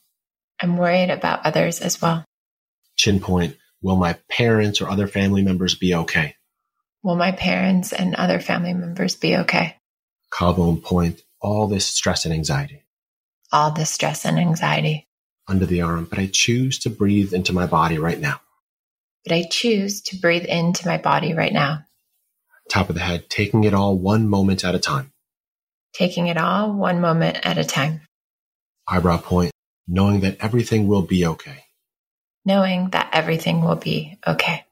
I'm worried about others as well. Chin point. Will my parents or other family members be okay? Will my parents and other family members be okay? Collarbone point. All this stress and anxiety. All this stress and anxiety. Under the arm, but I choose to breathe into my body right now. But I choose to breathe into my body right now. Top of the head, taking it all one moment at a time. Taking it all one moment at a time. Eyebrow point knowing that everything will be okay. Knowing that everything will be okay.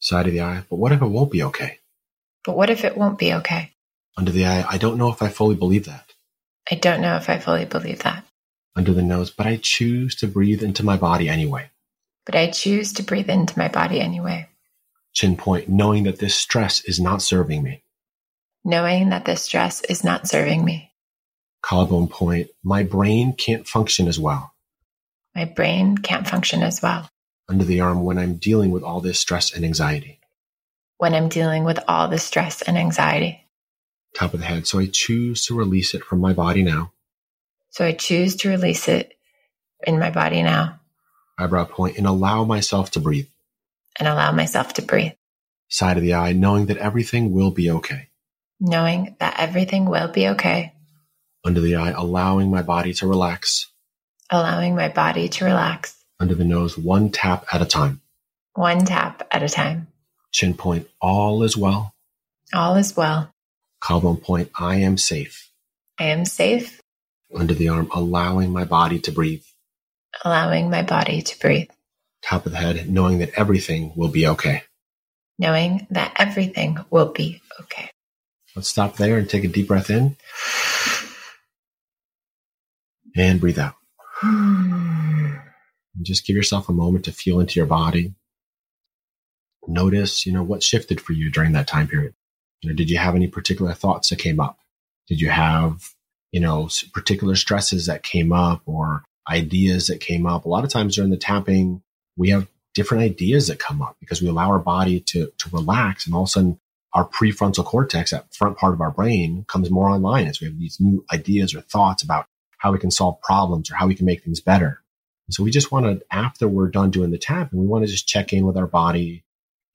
Side of the eye, but what if it won't be okay? But what if it won't be okay? Under the eye, I don't know if I fully believe that. I don't know if I fully believe that. Under the nose, but I choose to breathe into my body anyway. But I choose to breathe into my body anyway. Chin point, knowing that this stress is not serving me. Knowing that this stress is not serving me. Collarbone point, my brain can't function as well. My brain can't function as well. Under the arm when I'm dealing with all this stress and anxiety. When I'm dealing with all this stress and anxiety. Top of the head. So I choose to release it from my body now. So I choose to release it in my body now. Eyebrow point and allow myself to breathe. And allow myself to breathe. Side of the eye, knowing that everything will be okay. Knowing that everything will be okay. Under the eye, allowing my body to relax. Allowing my body to relax. Under the nose, one tap at a time. One tap at a time. Chin point, all is well. All is well. Collarbone point, I am safe. I am safe. Under the arm, allowing my body to breathe. Allowing my body to breathe. Top of the head, knowing that everything will be okay. Knowing that everything will be okay. Let's stop there and take a deep breath in. And breathe out. Hmm. And just give yourself a moment to feel into your body. Notice, you know, what shifted for you during that time period. You know, did you have any particular thoughts that came up? Did you have, you know, particular stresses that came up or ideas that came up? A lot of times during the tapping, we have different ideas that come up because we allow our body to, to relax and all of a sudden our prefrontal cortex, that front part of our brain comes more online as we have these new ideas or thoughts about how we can solve problems or how we can make things better. And so we just want to, after we're done doing the tapping, we want to just check in with our body,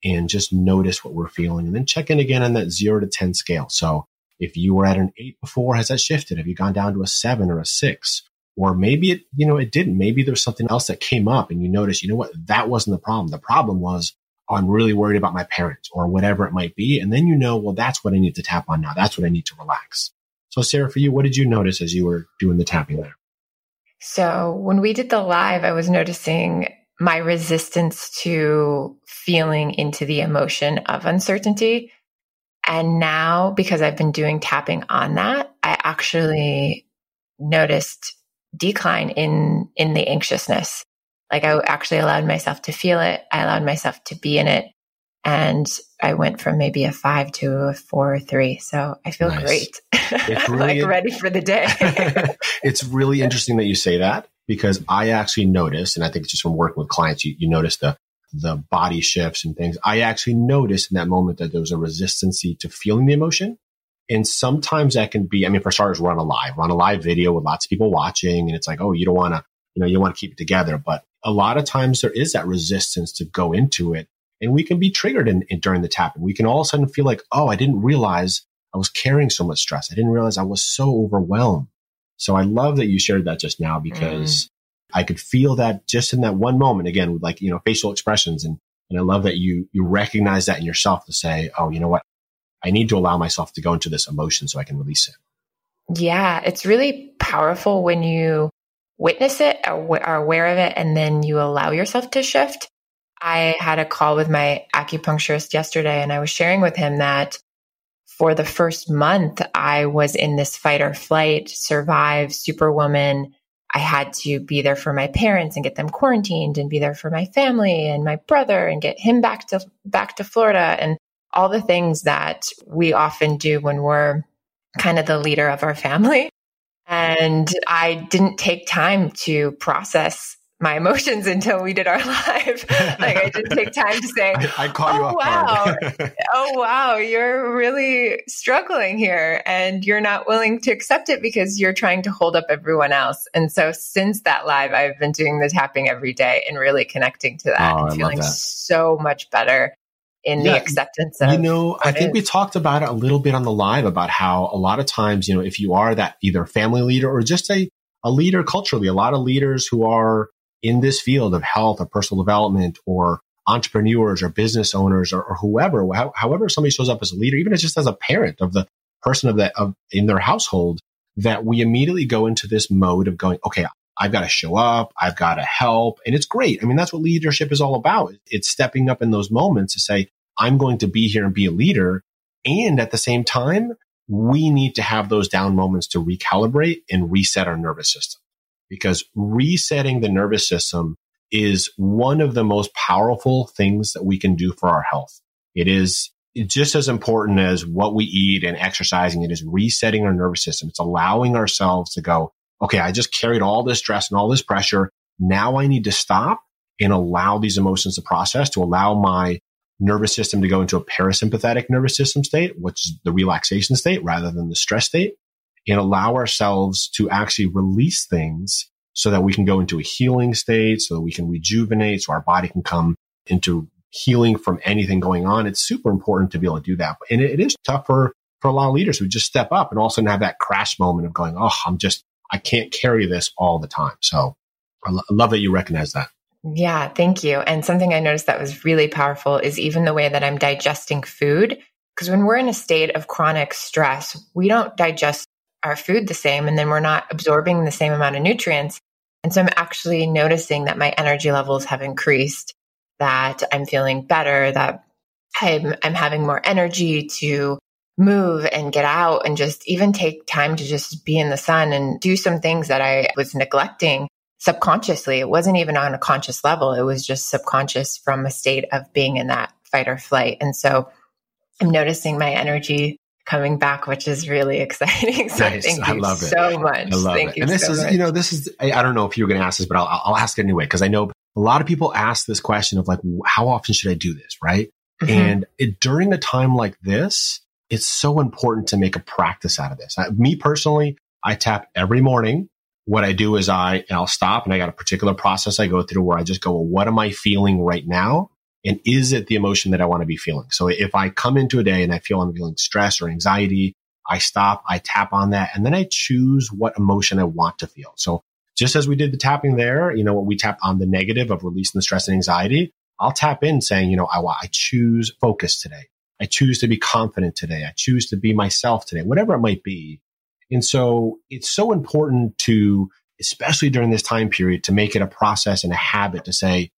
and just notice what we're feeling and then check in again on that zero to 10 scale. So if you were at an eight before, has that shifted? Have you gone down to a seven or a six? Or maybe it, you know, it didn't. Maybe there's something else that came up and you notice, you know what? That wasn't the problem. The problem was oh, I'm really worried about my parents or whatever it might be. And then you know, well, that's what I need to tap on now. That's what I need to relax. So Sarah, for you, what did you notice as you were doing the tapping there? So when we did the live, I was noticing my resistance to feeling into the emotion of uncertainty. And now, because I've been doing tapping on that, I actually noticed decline in, in the anxiousness. Like I actually allowed myself to feel it. I allowed myself to be in it. And I went from maybe a five to a four or three. So I feel nice. great. It's really like ready for the day. it's really interesting that you say that because I actually noticed, and I think it's just from working with clients, you, you notice the the body shifts and things. I actually noticed in that moment that there was a resistance to feeling the emotion. And sometimes that can be, I mean, for starters, run a live, run a live video with lots of people watching. And it's like, oh, you don't want to, you know, you want to keep it together. But a lot of times there is that resistance to go into it. And we can be triggered in, in, during the tapping. We can all of a sudden feel like, oh, I didn't realize I was carrying so much stress. I didn't realize I was so overwhelmed. So I love that you shared that just now because mm. I could feel that just in that one moment again with like, you know, facial expressions. And, and I love that you, you recognize that in yourself to say, oh, you know what? I need to allow myself to go into this emotion so I can release it. Yeah. It's really powerful when you witness it or are aware of it and then you allow yourself to shift. I had a call with my acupuncturist yesterday and I was sharing with him that for the first month, I was in this fight or flight, survive, superwoman. I had to be there for my parents and get them quarantined and be there for my family and my brother and get him back to back to Florida and all the things that we often do when we're kind of the leader of our family. And I didn't take time to process my emotions until we did our live. like I didn't take time to say, I, I caught you oh, wow. oh, wow, you're really struggling here and you're not willing to accept it because you're trying to hold up everyone else. And so since that live, I've been doing the tapping every day and really connecting to that oh, and feeling that. so much better in yeah, the acceptance of you know i think is. we talked about it a little bit on the live about how a lot of times you know if you are that either family leader or just a a leader culturally a lot of leaders who are in this field of health or personal development or entrepreneurs or business owners or, or whoever, however somebody shows up as a leader, even as just as a parent of the person of that of in their household, that we immediately go into this mode of going, okay, I've got to show up, I've got to help, and it's great. I mean, that's what leadership is all about. It's stepping up in those moments to say, I'm going to be here and be a leader, and at the same time, we need to have those down moments to recalibrate and reset our nervous system because resetting the nervous system is one of the most powerful things that we can do for our health. It is just as important as what we eat and exercising. It is resetting our nervous system. It's allowing ourselves to go, okay, I just carried all this stress and all this pressure. Now I need to stop and allow these emotions to process, to allow my nervous system to go into a parasympathetic nervous system state, which is the relaxation state rather than the stress state and allow ourselves to actually release things so that we can go into a healing state, so that we can rejuvenate, so our body can come into healing from anything going on. It's super important to be able to do that. And it, is tough for, for a lot of leaders who just step up and all of a sudden have that crash moment of going, Oh, I'm just, I can't carry this all the time. So I, lo- I love that you recognize that. Yeah, thank you. And something I noticed that was really powerful is even the way that I'm digesting food. Because when we're in a state of chronic stress, we don't digest our food the same and then we're not absorbing the same amount of nutrients. And so I'm actually noticing that my energy levels have increased, that I'm feeling better, that I'm, I'm having more energy to move and get out and just even take time to just be in the sun and do some things that I was neglecting subconsciously. It wasn't even on a conscious level. It was just subconscious from a state of being in that fight or flight. And so I'm noticing my energy coming back, which is really exciting. So nice. thank you I love it so much. I love thank it. and this so is, much. you know, this is, I, I don't know if you were going to ask this, but I'll, I'll ask it anyway, because I know a lot of people ask this question of like, how often should I do this? Right. Mm-hmm. And it, during a time like this, it's so important to make a practice out of this. I, me personally, I tap every morning. What I do is I, I'll stop and I got a particular process I go through where I just go, well, what am I feeling right now? And is it the emotion that I want to be feeling? So if I come into a day and I feel I'm feeling stress or anxiety, I stop, I tap on that, and then I choose what emotion I want to feel. So just as we did the tapping there, you know, we tapped on the negative of releasing the stress and anxiety, I'll tap in saying, you know, I, I choose focus today. I choose to be confident today. I choose to be myself today, whatever it might be. And so it's so important to, especially during this time period, to make it a process and a habit to say,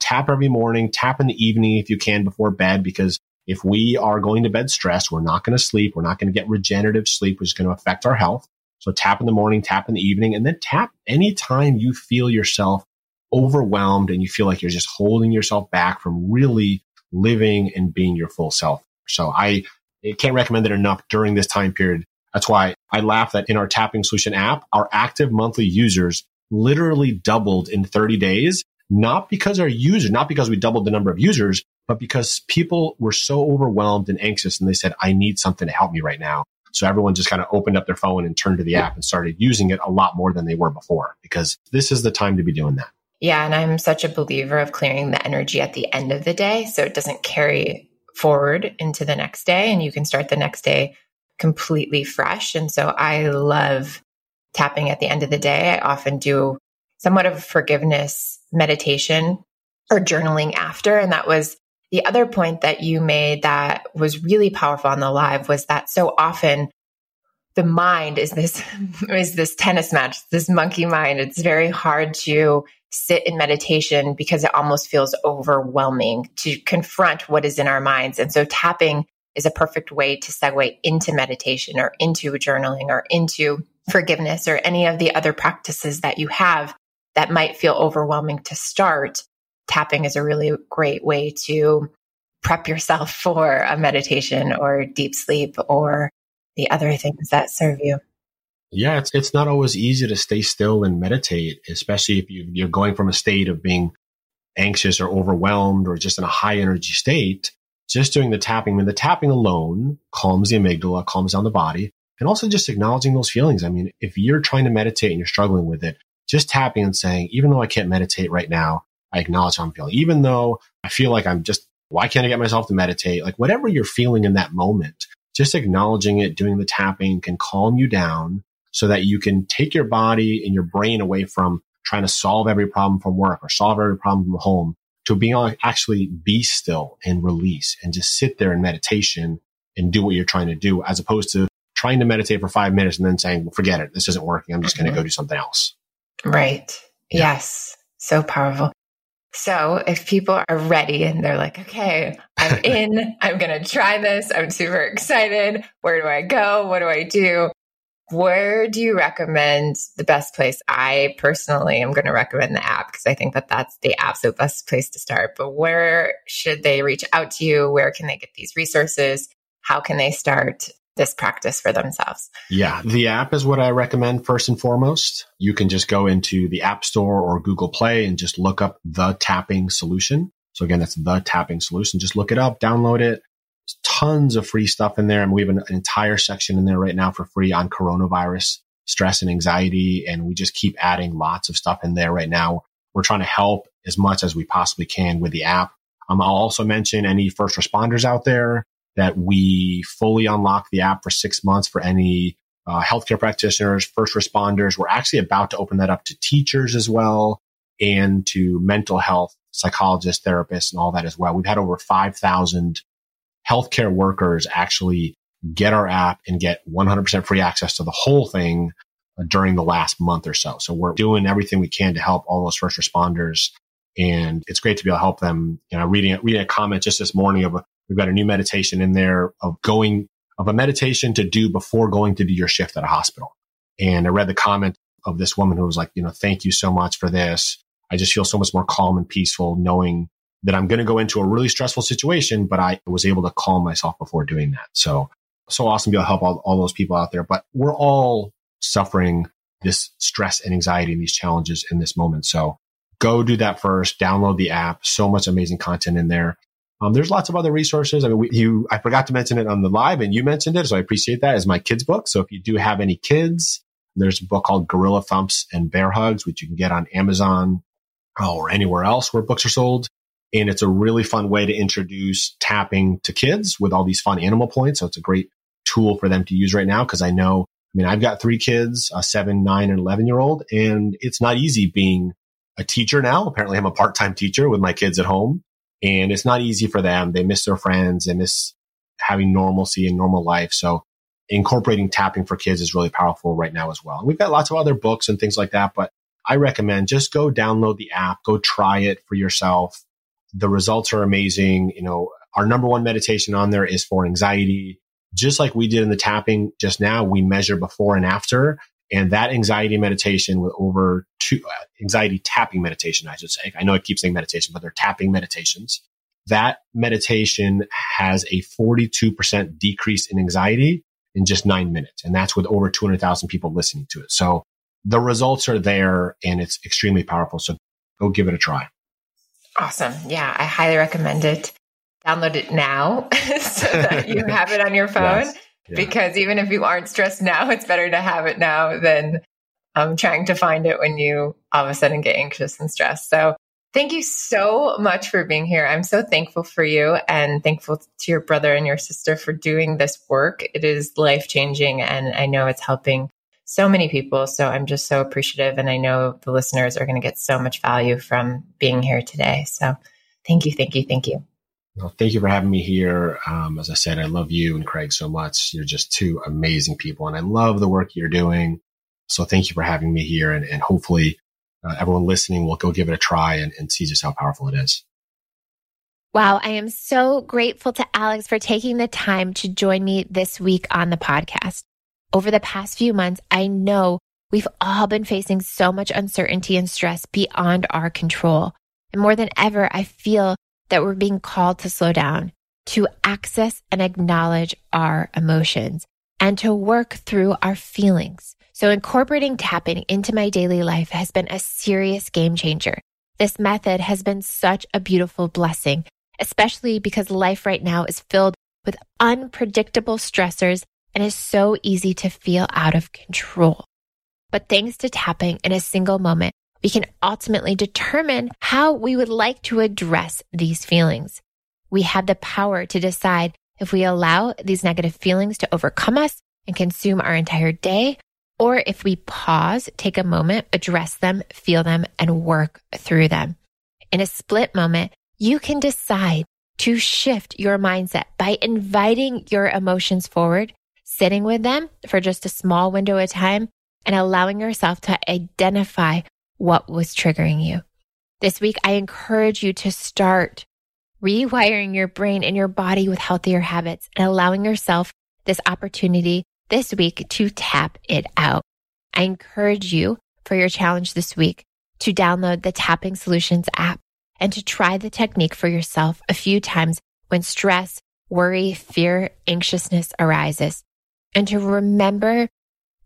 tap every morning, tap in the evening if you can before bed, because if we are going to bed stressed, we're not going to sleep. We're not going to get regenerative sleep, which is going to affect our health. So tap in the morning, tap in the evening, and then tap anytime you feel yourself overwhelmed and you feel like you're just holding yourself back from really living and being your full self. So I, I can't recommend it enough during this time period. That's why I laugh that in our tapping solution app, our active monthly users literally doubled in 30 days, not because our users, not because we doubled the number of users, but because people were so overwhelmed and anxious and they said, I need something to help me right now. So everyone just kind of opened up their phone and turned to the app and started using it a lot more than they were before because this is the time to be doing that. Yeah. And I'm such a believer of clearing the energy at the end of the day. So it doesn't carry forward into the next day and you can start the next day completely fresh. And so I love tapping at the end of the day. I often do somewhat of forgiveness meditation or journaling after. And that was the other point that you made that was really powerful on the live was that so often the mind is this is this tennis match, this monkey mind. It's very hard to sit in meditation because it almost feels overwhelming to confront what is in our minds. And so tapping is a perfect way to segue into meditation or into journaling or into forgiveness or any of the other practices that you have that might feel overwhelming to start. Tapping is a really great way to prep yourself for a meditation or deep sleep or the other things that serve you. Yeah, it's it's not always easy to stay still and meditate, especially if you, you're going from a state of being anxious or overwhelmed or just in a high energy state. Just doing the tapping, I mean, the tapping alone calms the amygdala, calms down the body, and also just acknowledging those feelings. I mean, if you're trying to meditate and you're struggling with it, just tapping and saying, even though I can't meditate right now, I acknowledge how I'm feeling. Even though I feel like I'm just, why can't I get myself to meditate? Like whatever you're feeling in that moment, just acknowledging it, doing the tapping can calm you down so that you can take your body and your brain away from trying to solve every problem from work or solve every problem from home to being able to actually be still and release and just sit there in meditation and do what you're trying to do as opposed to trying to meditate for five minutes and then saying, well, forget it. This isn't working. I'm just mm-hmm. going to go do something else. Right. Yeah. Yes. So powerful. So if people are ready and they're like, okay, I'm in, I'm going to try this. I'm super excited. Where do I go? What do I do? Where do you recommend the best place? I personally am going to recommend the app because I think that that's the absolute best place to start. But where should they reach out to you? Where can they get these resources? How can they start this practice for themselves? Yeah, the app is what I recommend first and foremost. You can just go into the App Store or Google Play and just look up the tapping solution. So again, that's the tapping solution. Just look it up, download it. Tons of free stuff in there. And we have an, an entire section in there right now for free on coronavirus stress and anxiety. And we just keep adding lots of stuff in there right now. We're trying to help as much as we possibly can with the app. Um, I'll also mention any first responders out there that we fully unlock the app for six months for any uh, healthcare practitioners, first responders. We're actually about to open that up to teachers as well and to mental health psychologists, therapists, and all that as well. We've had over 5,000 healthcare workers actually get our app and get 100% free access to the whole thing during the last month or so. So we're doing everything we can to help all those first responders. And it's great to be able to help them. You know, reading, reading a comment just this morning of a, We've got a new meditation in there of going, of a meditation to do before going to do your shift at a hospital. And I read the comment of this woman who was like, you know, thank you so much for this. I just feel so much more calm and peaceful knowing that I'm going to go into a really stressful situation, but I was able to calm myself before doing that. So, so awesome to be able to help all, all those people out there. But we're all suffering this stress and anxiety and these challenges in this moment. So go do that first. Download the app. So much amazing content in there. Um, there's lots of other resources. I mean, we, you, I forgot to mention it on the live and you mentioned it. So I appreciate that as my kids book. So if you do have any kids, there's a book called Gorilla Thumps and Bear Hugs, which you can get on Amazon uh, or anywhere else where books are sold. And it's a really fun way to introduce tapping to kids with all these fun animal points. So it's a great tool for them to use right now. Cause I know, I mean, I've got three kids, a seven, nine, and 11 year old, and it's not easy being a teacher now. Apparently I'm a part-time teacher with my kids at home and it's not easy for them. They miss their friends. They miss having normalcy and normal life. So incorporating tapping for kids is really powerful right now as well. And we've got lots of other books and things like that, but I recommend just go download the app, go try it for yourself. The results are amazing. You know, our number one meditation on there is for anxiety. Just like we did in the tapping just now, we measure before and after. And that anxiety meditation with over two, uh, anxiety tapping meditation, I should say. I know I keep saying meditation, but they're tapping meditations. That meditation has a 42% decrease in anxiety in just nine minutes. And that's with over 200,000 people listening to it. So the results are there and it's extremely powerful. So go give it a try. Awesome. Yeah, I highly recommend it. Download it now so that you have it on your phone. Yes. Yeah. Because even if you aren't stressed now, it's better to have it now than um, trying to find it when you all of a sudden get anxious and stressed. So thank you so much for being here. I'm so thankful for you and thankful to your brother and your sister for doing this work. It is life changing and I know it's helping so many people. So I'm just so appreciative. And I know the listeners are going to get so much value from being here today. So thank you, thank you, thank you. Well, thank you for having me here. Um, as I said, I love you and Craig so much. You're just two amazing people, and I love the work you're doing. So thank you for having me here, and, and hopefully uh, everyone listening will go give it a try and, and see just how powerful it is. Wow, I am so grateful to Alex for taking the time to join me this week on the podcast. Over the past few months, I know we've all been facing so much uncertainty and stress beyond our control. And more than ever, I feel that we're being called to slow down, to access and acknowledge our emotions, and to work through our feelings. So incorporating tapping into my daily life has been a serious game changer. This method has been such a beautiful blessing, especially because life right now is filled with unpredictable stressors and is so easy to feel out of control. But thanks to tapping in a single moment, we can ultimately determine how we would like to address these feelings. We have the power to decide if we allow these negative feelings to overcome us and consume our entire day, or if we pause, take a moment, address them, feel them, and work through them. In a split moment, you can decide to shift your mindset by inviting your emotions forward, sitting with them for just a small window of time, and allowing yourself to identify what was triggering you. This week, I encourage you to start rewiring your brain and your body with healthier habits and allowing yourself this opportunity this week to tap it out. I encourage you for your challenge this week to download the Tapping Solutions app and to try the technique for yourself a few times when stress, worry, fear, anxiousness arises. And to remember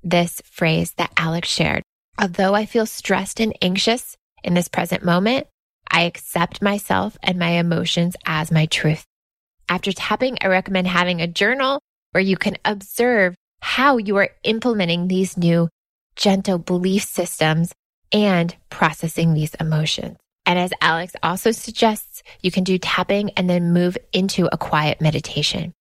this phrase that Alex shared Although I feel stressed and anxious in this present moment, I accept myself and my emotions as my truth. After tapping, I recommend having a journal where you can observe how you are implementing these new gentle belief systems and processing these emotions. And as Alex also suggests, you can do tapping and then move into a quiet meditation.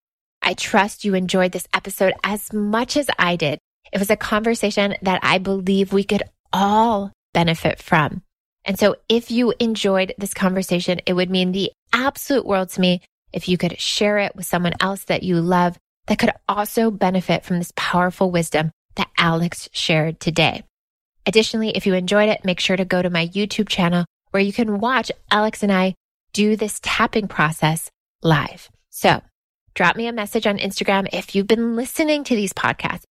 I trust you enjoyed this episode as much as I did. It was a conversation that I believe we could all benefit from. And so if you enjoyed this conversation, it would mean the absolute world to me if you could share it with someone else that you love that could also benefit from this powerful wisdom that Alex shared today. Additionally, if you enjoyed it, make sure to go to my YouTube channel where you can watch Alex and I do this tapping process live. So drop me a message on Instagram if you've been listening to these podcasts.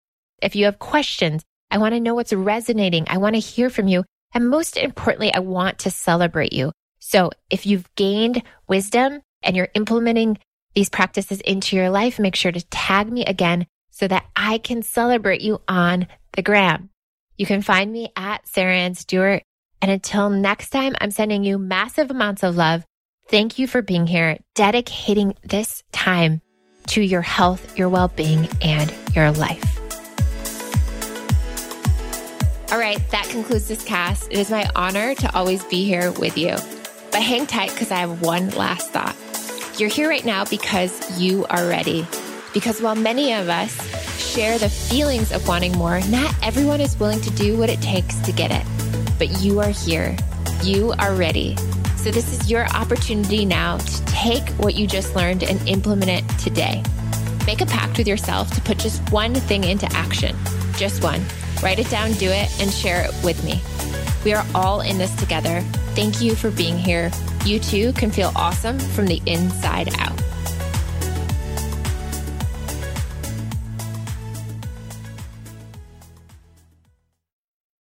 If you have questions, I want to know what's resonating. I want to hear from you. And most importantly, I want to celebrate you. So if you've gained wisdom and you're implementing these practices into your life, make sure to tag me again so that I can celebrate you on the gram. You can find me at Sarah Ann Stewart. And until next time, I'm sending you massive amounts of love. Thank you for being here, dedicating this time to your health, your well being, and your life. All right, that concludes this cast. It is my honor to always be here with you. But hang tight because I have one last thought. You're here right now because you are ready. Because while many of us share the feelings of wanting more, not everyone is willing to do what it takes to get it. But you are here. You are ready. So, this is your opportunity now to take what you just learned and implement it today. Make a pact with yourself to put just one thing into action. Just one. Write it down, do it, and share it with me. We are all in this together. Thank you for being here. You too can feel awesome from the inside out.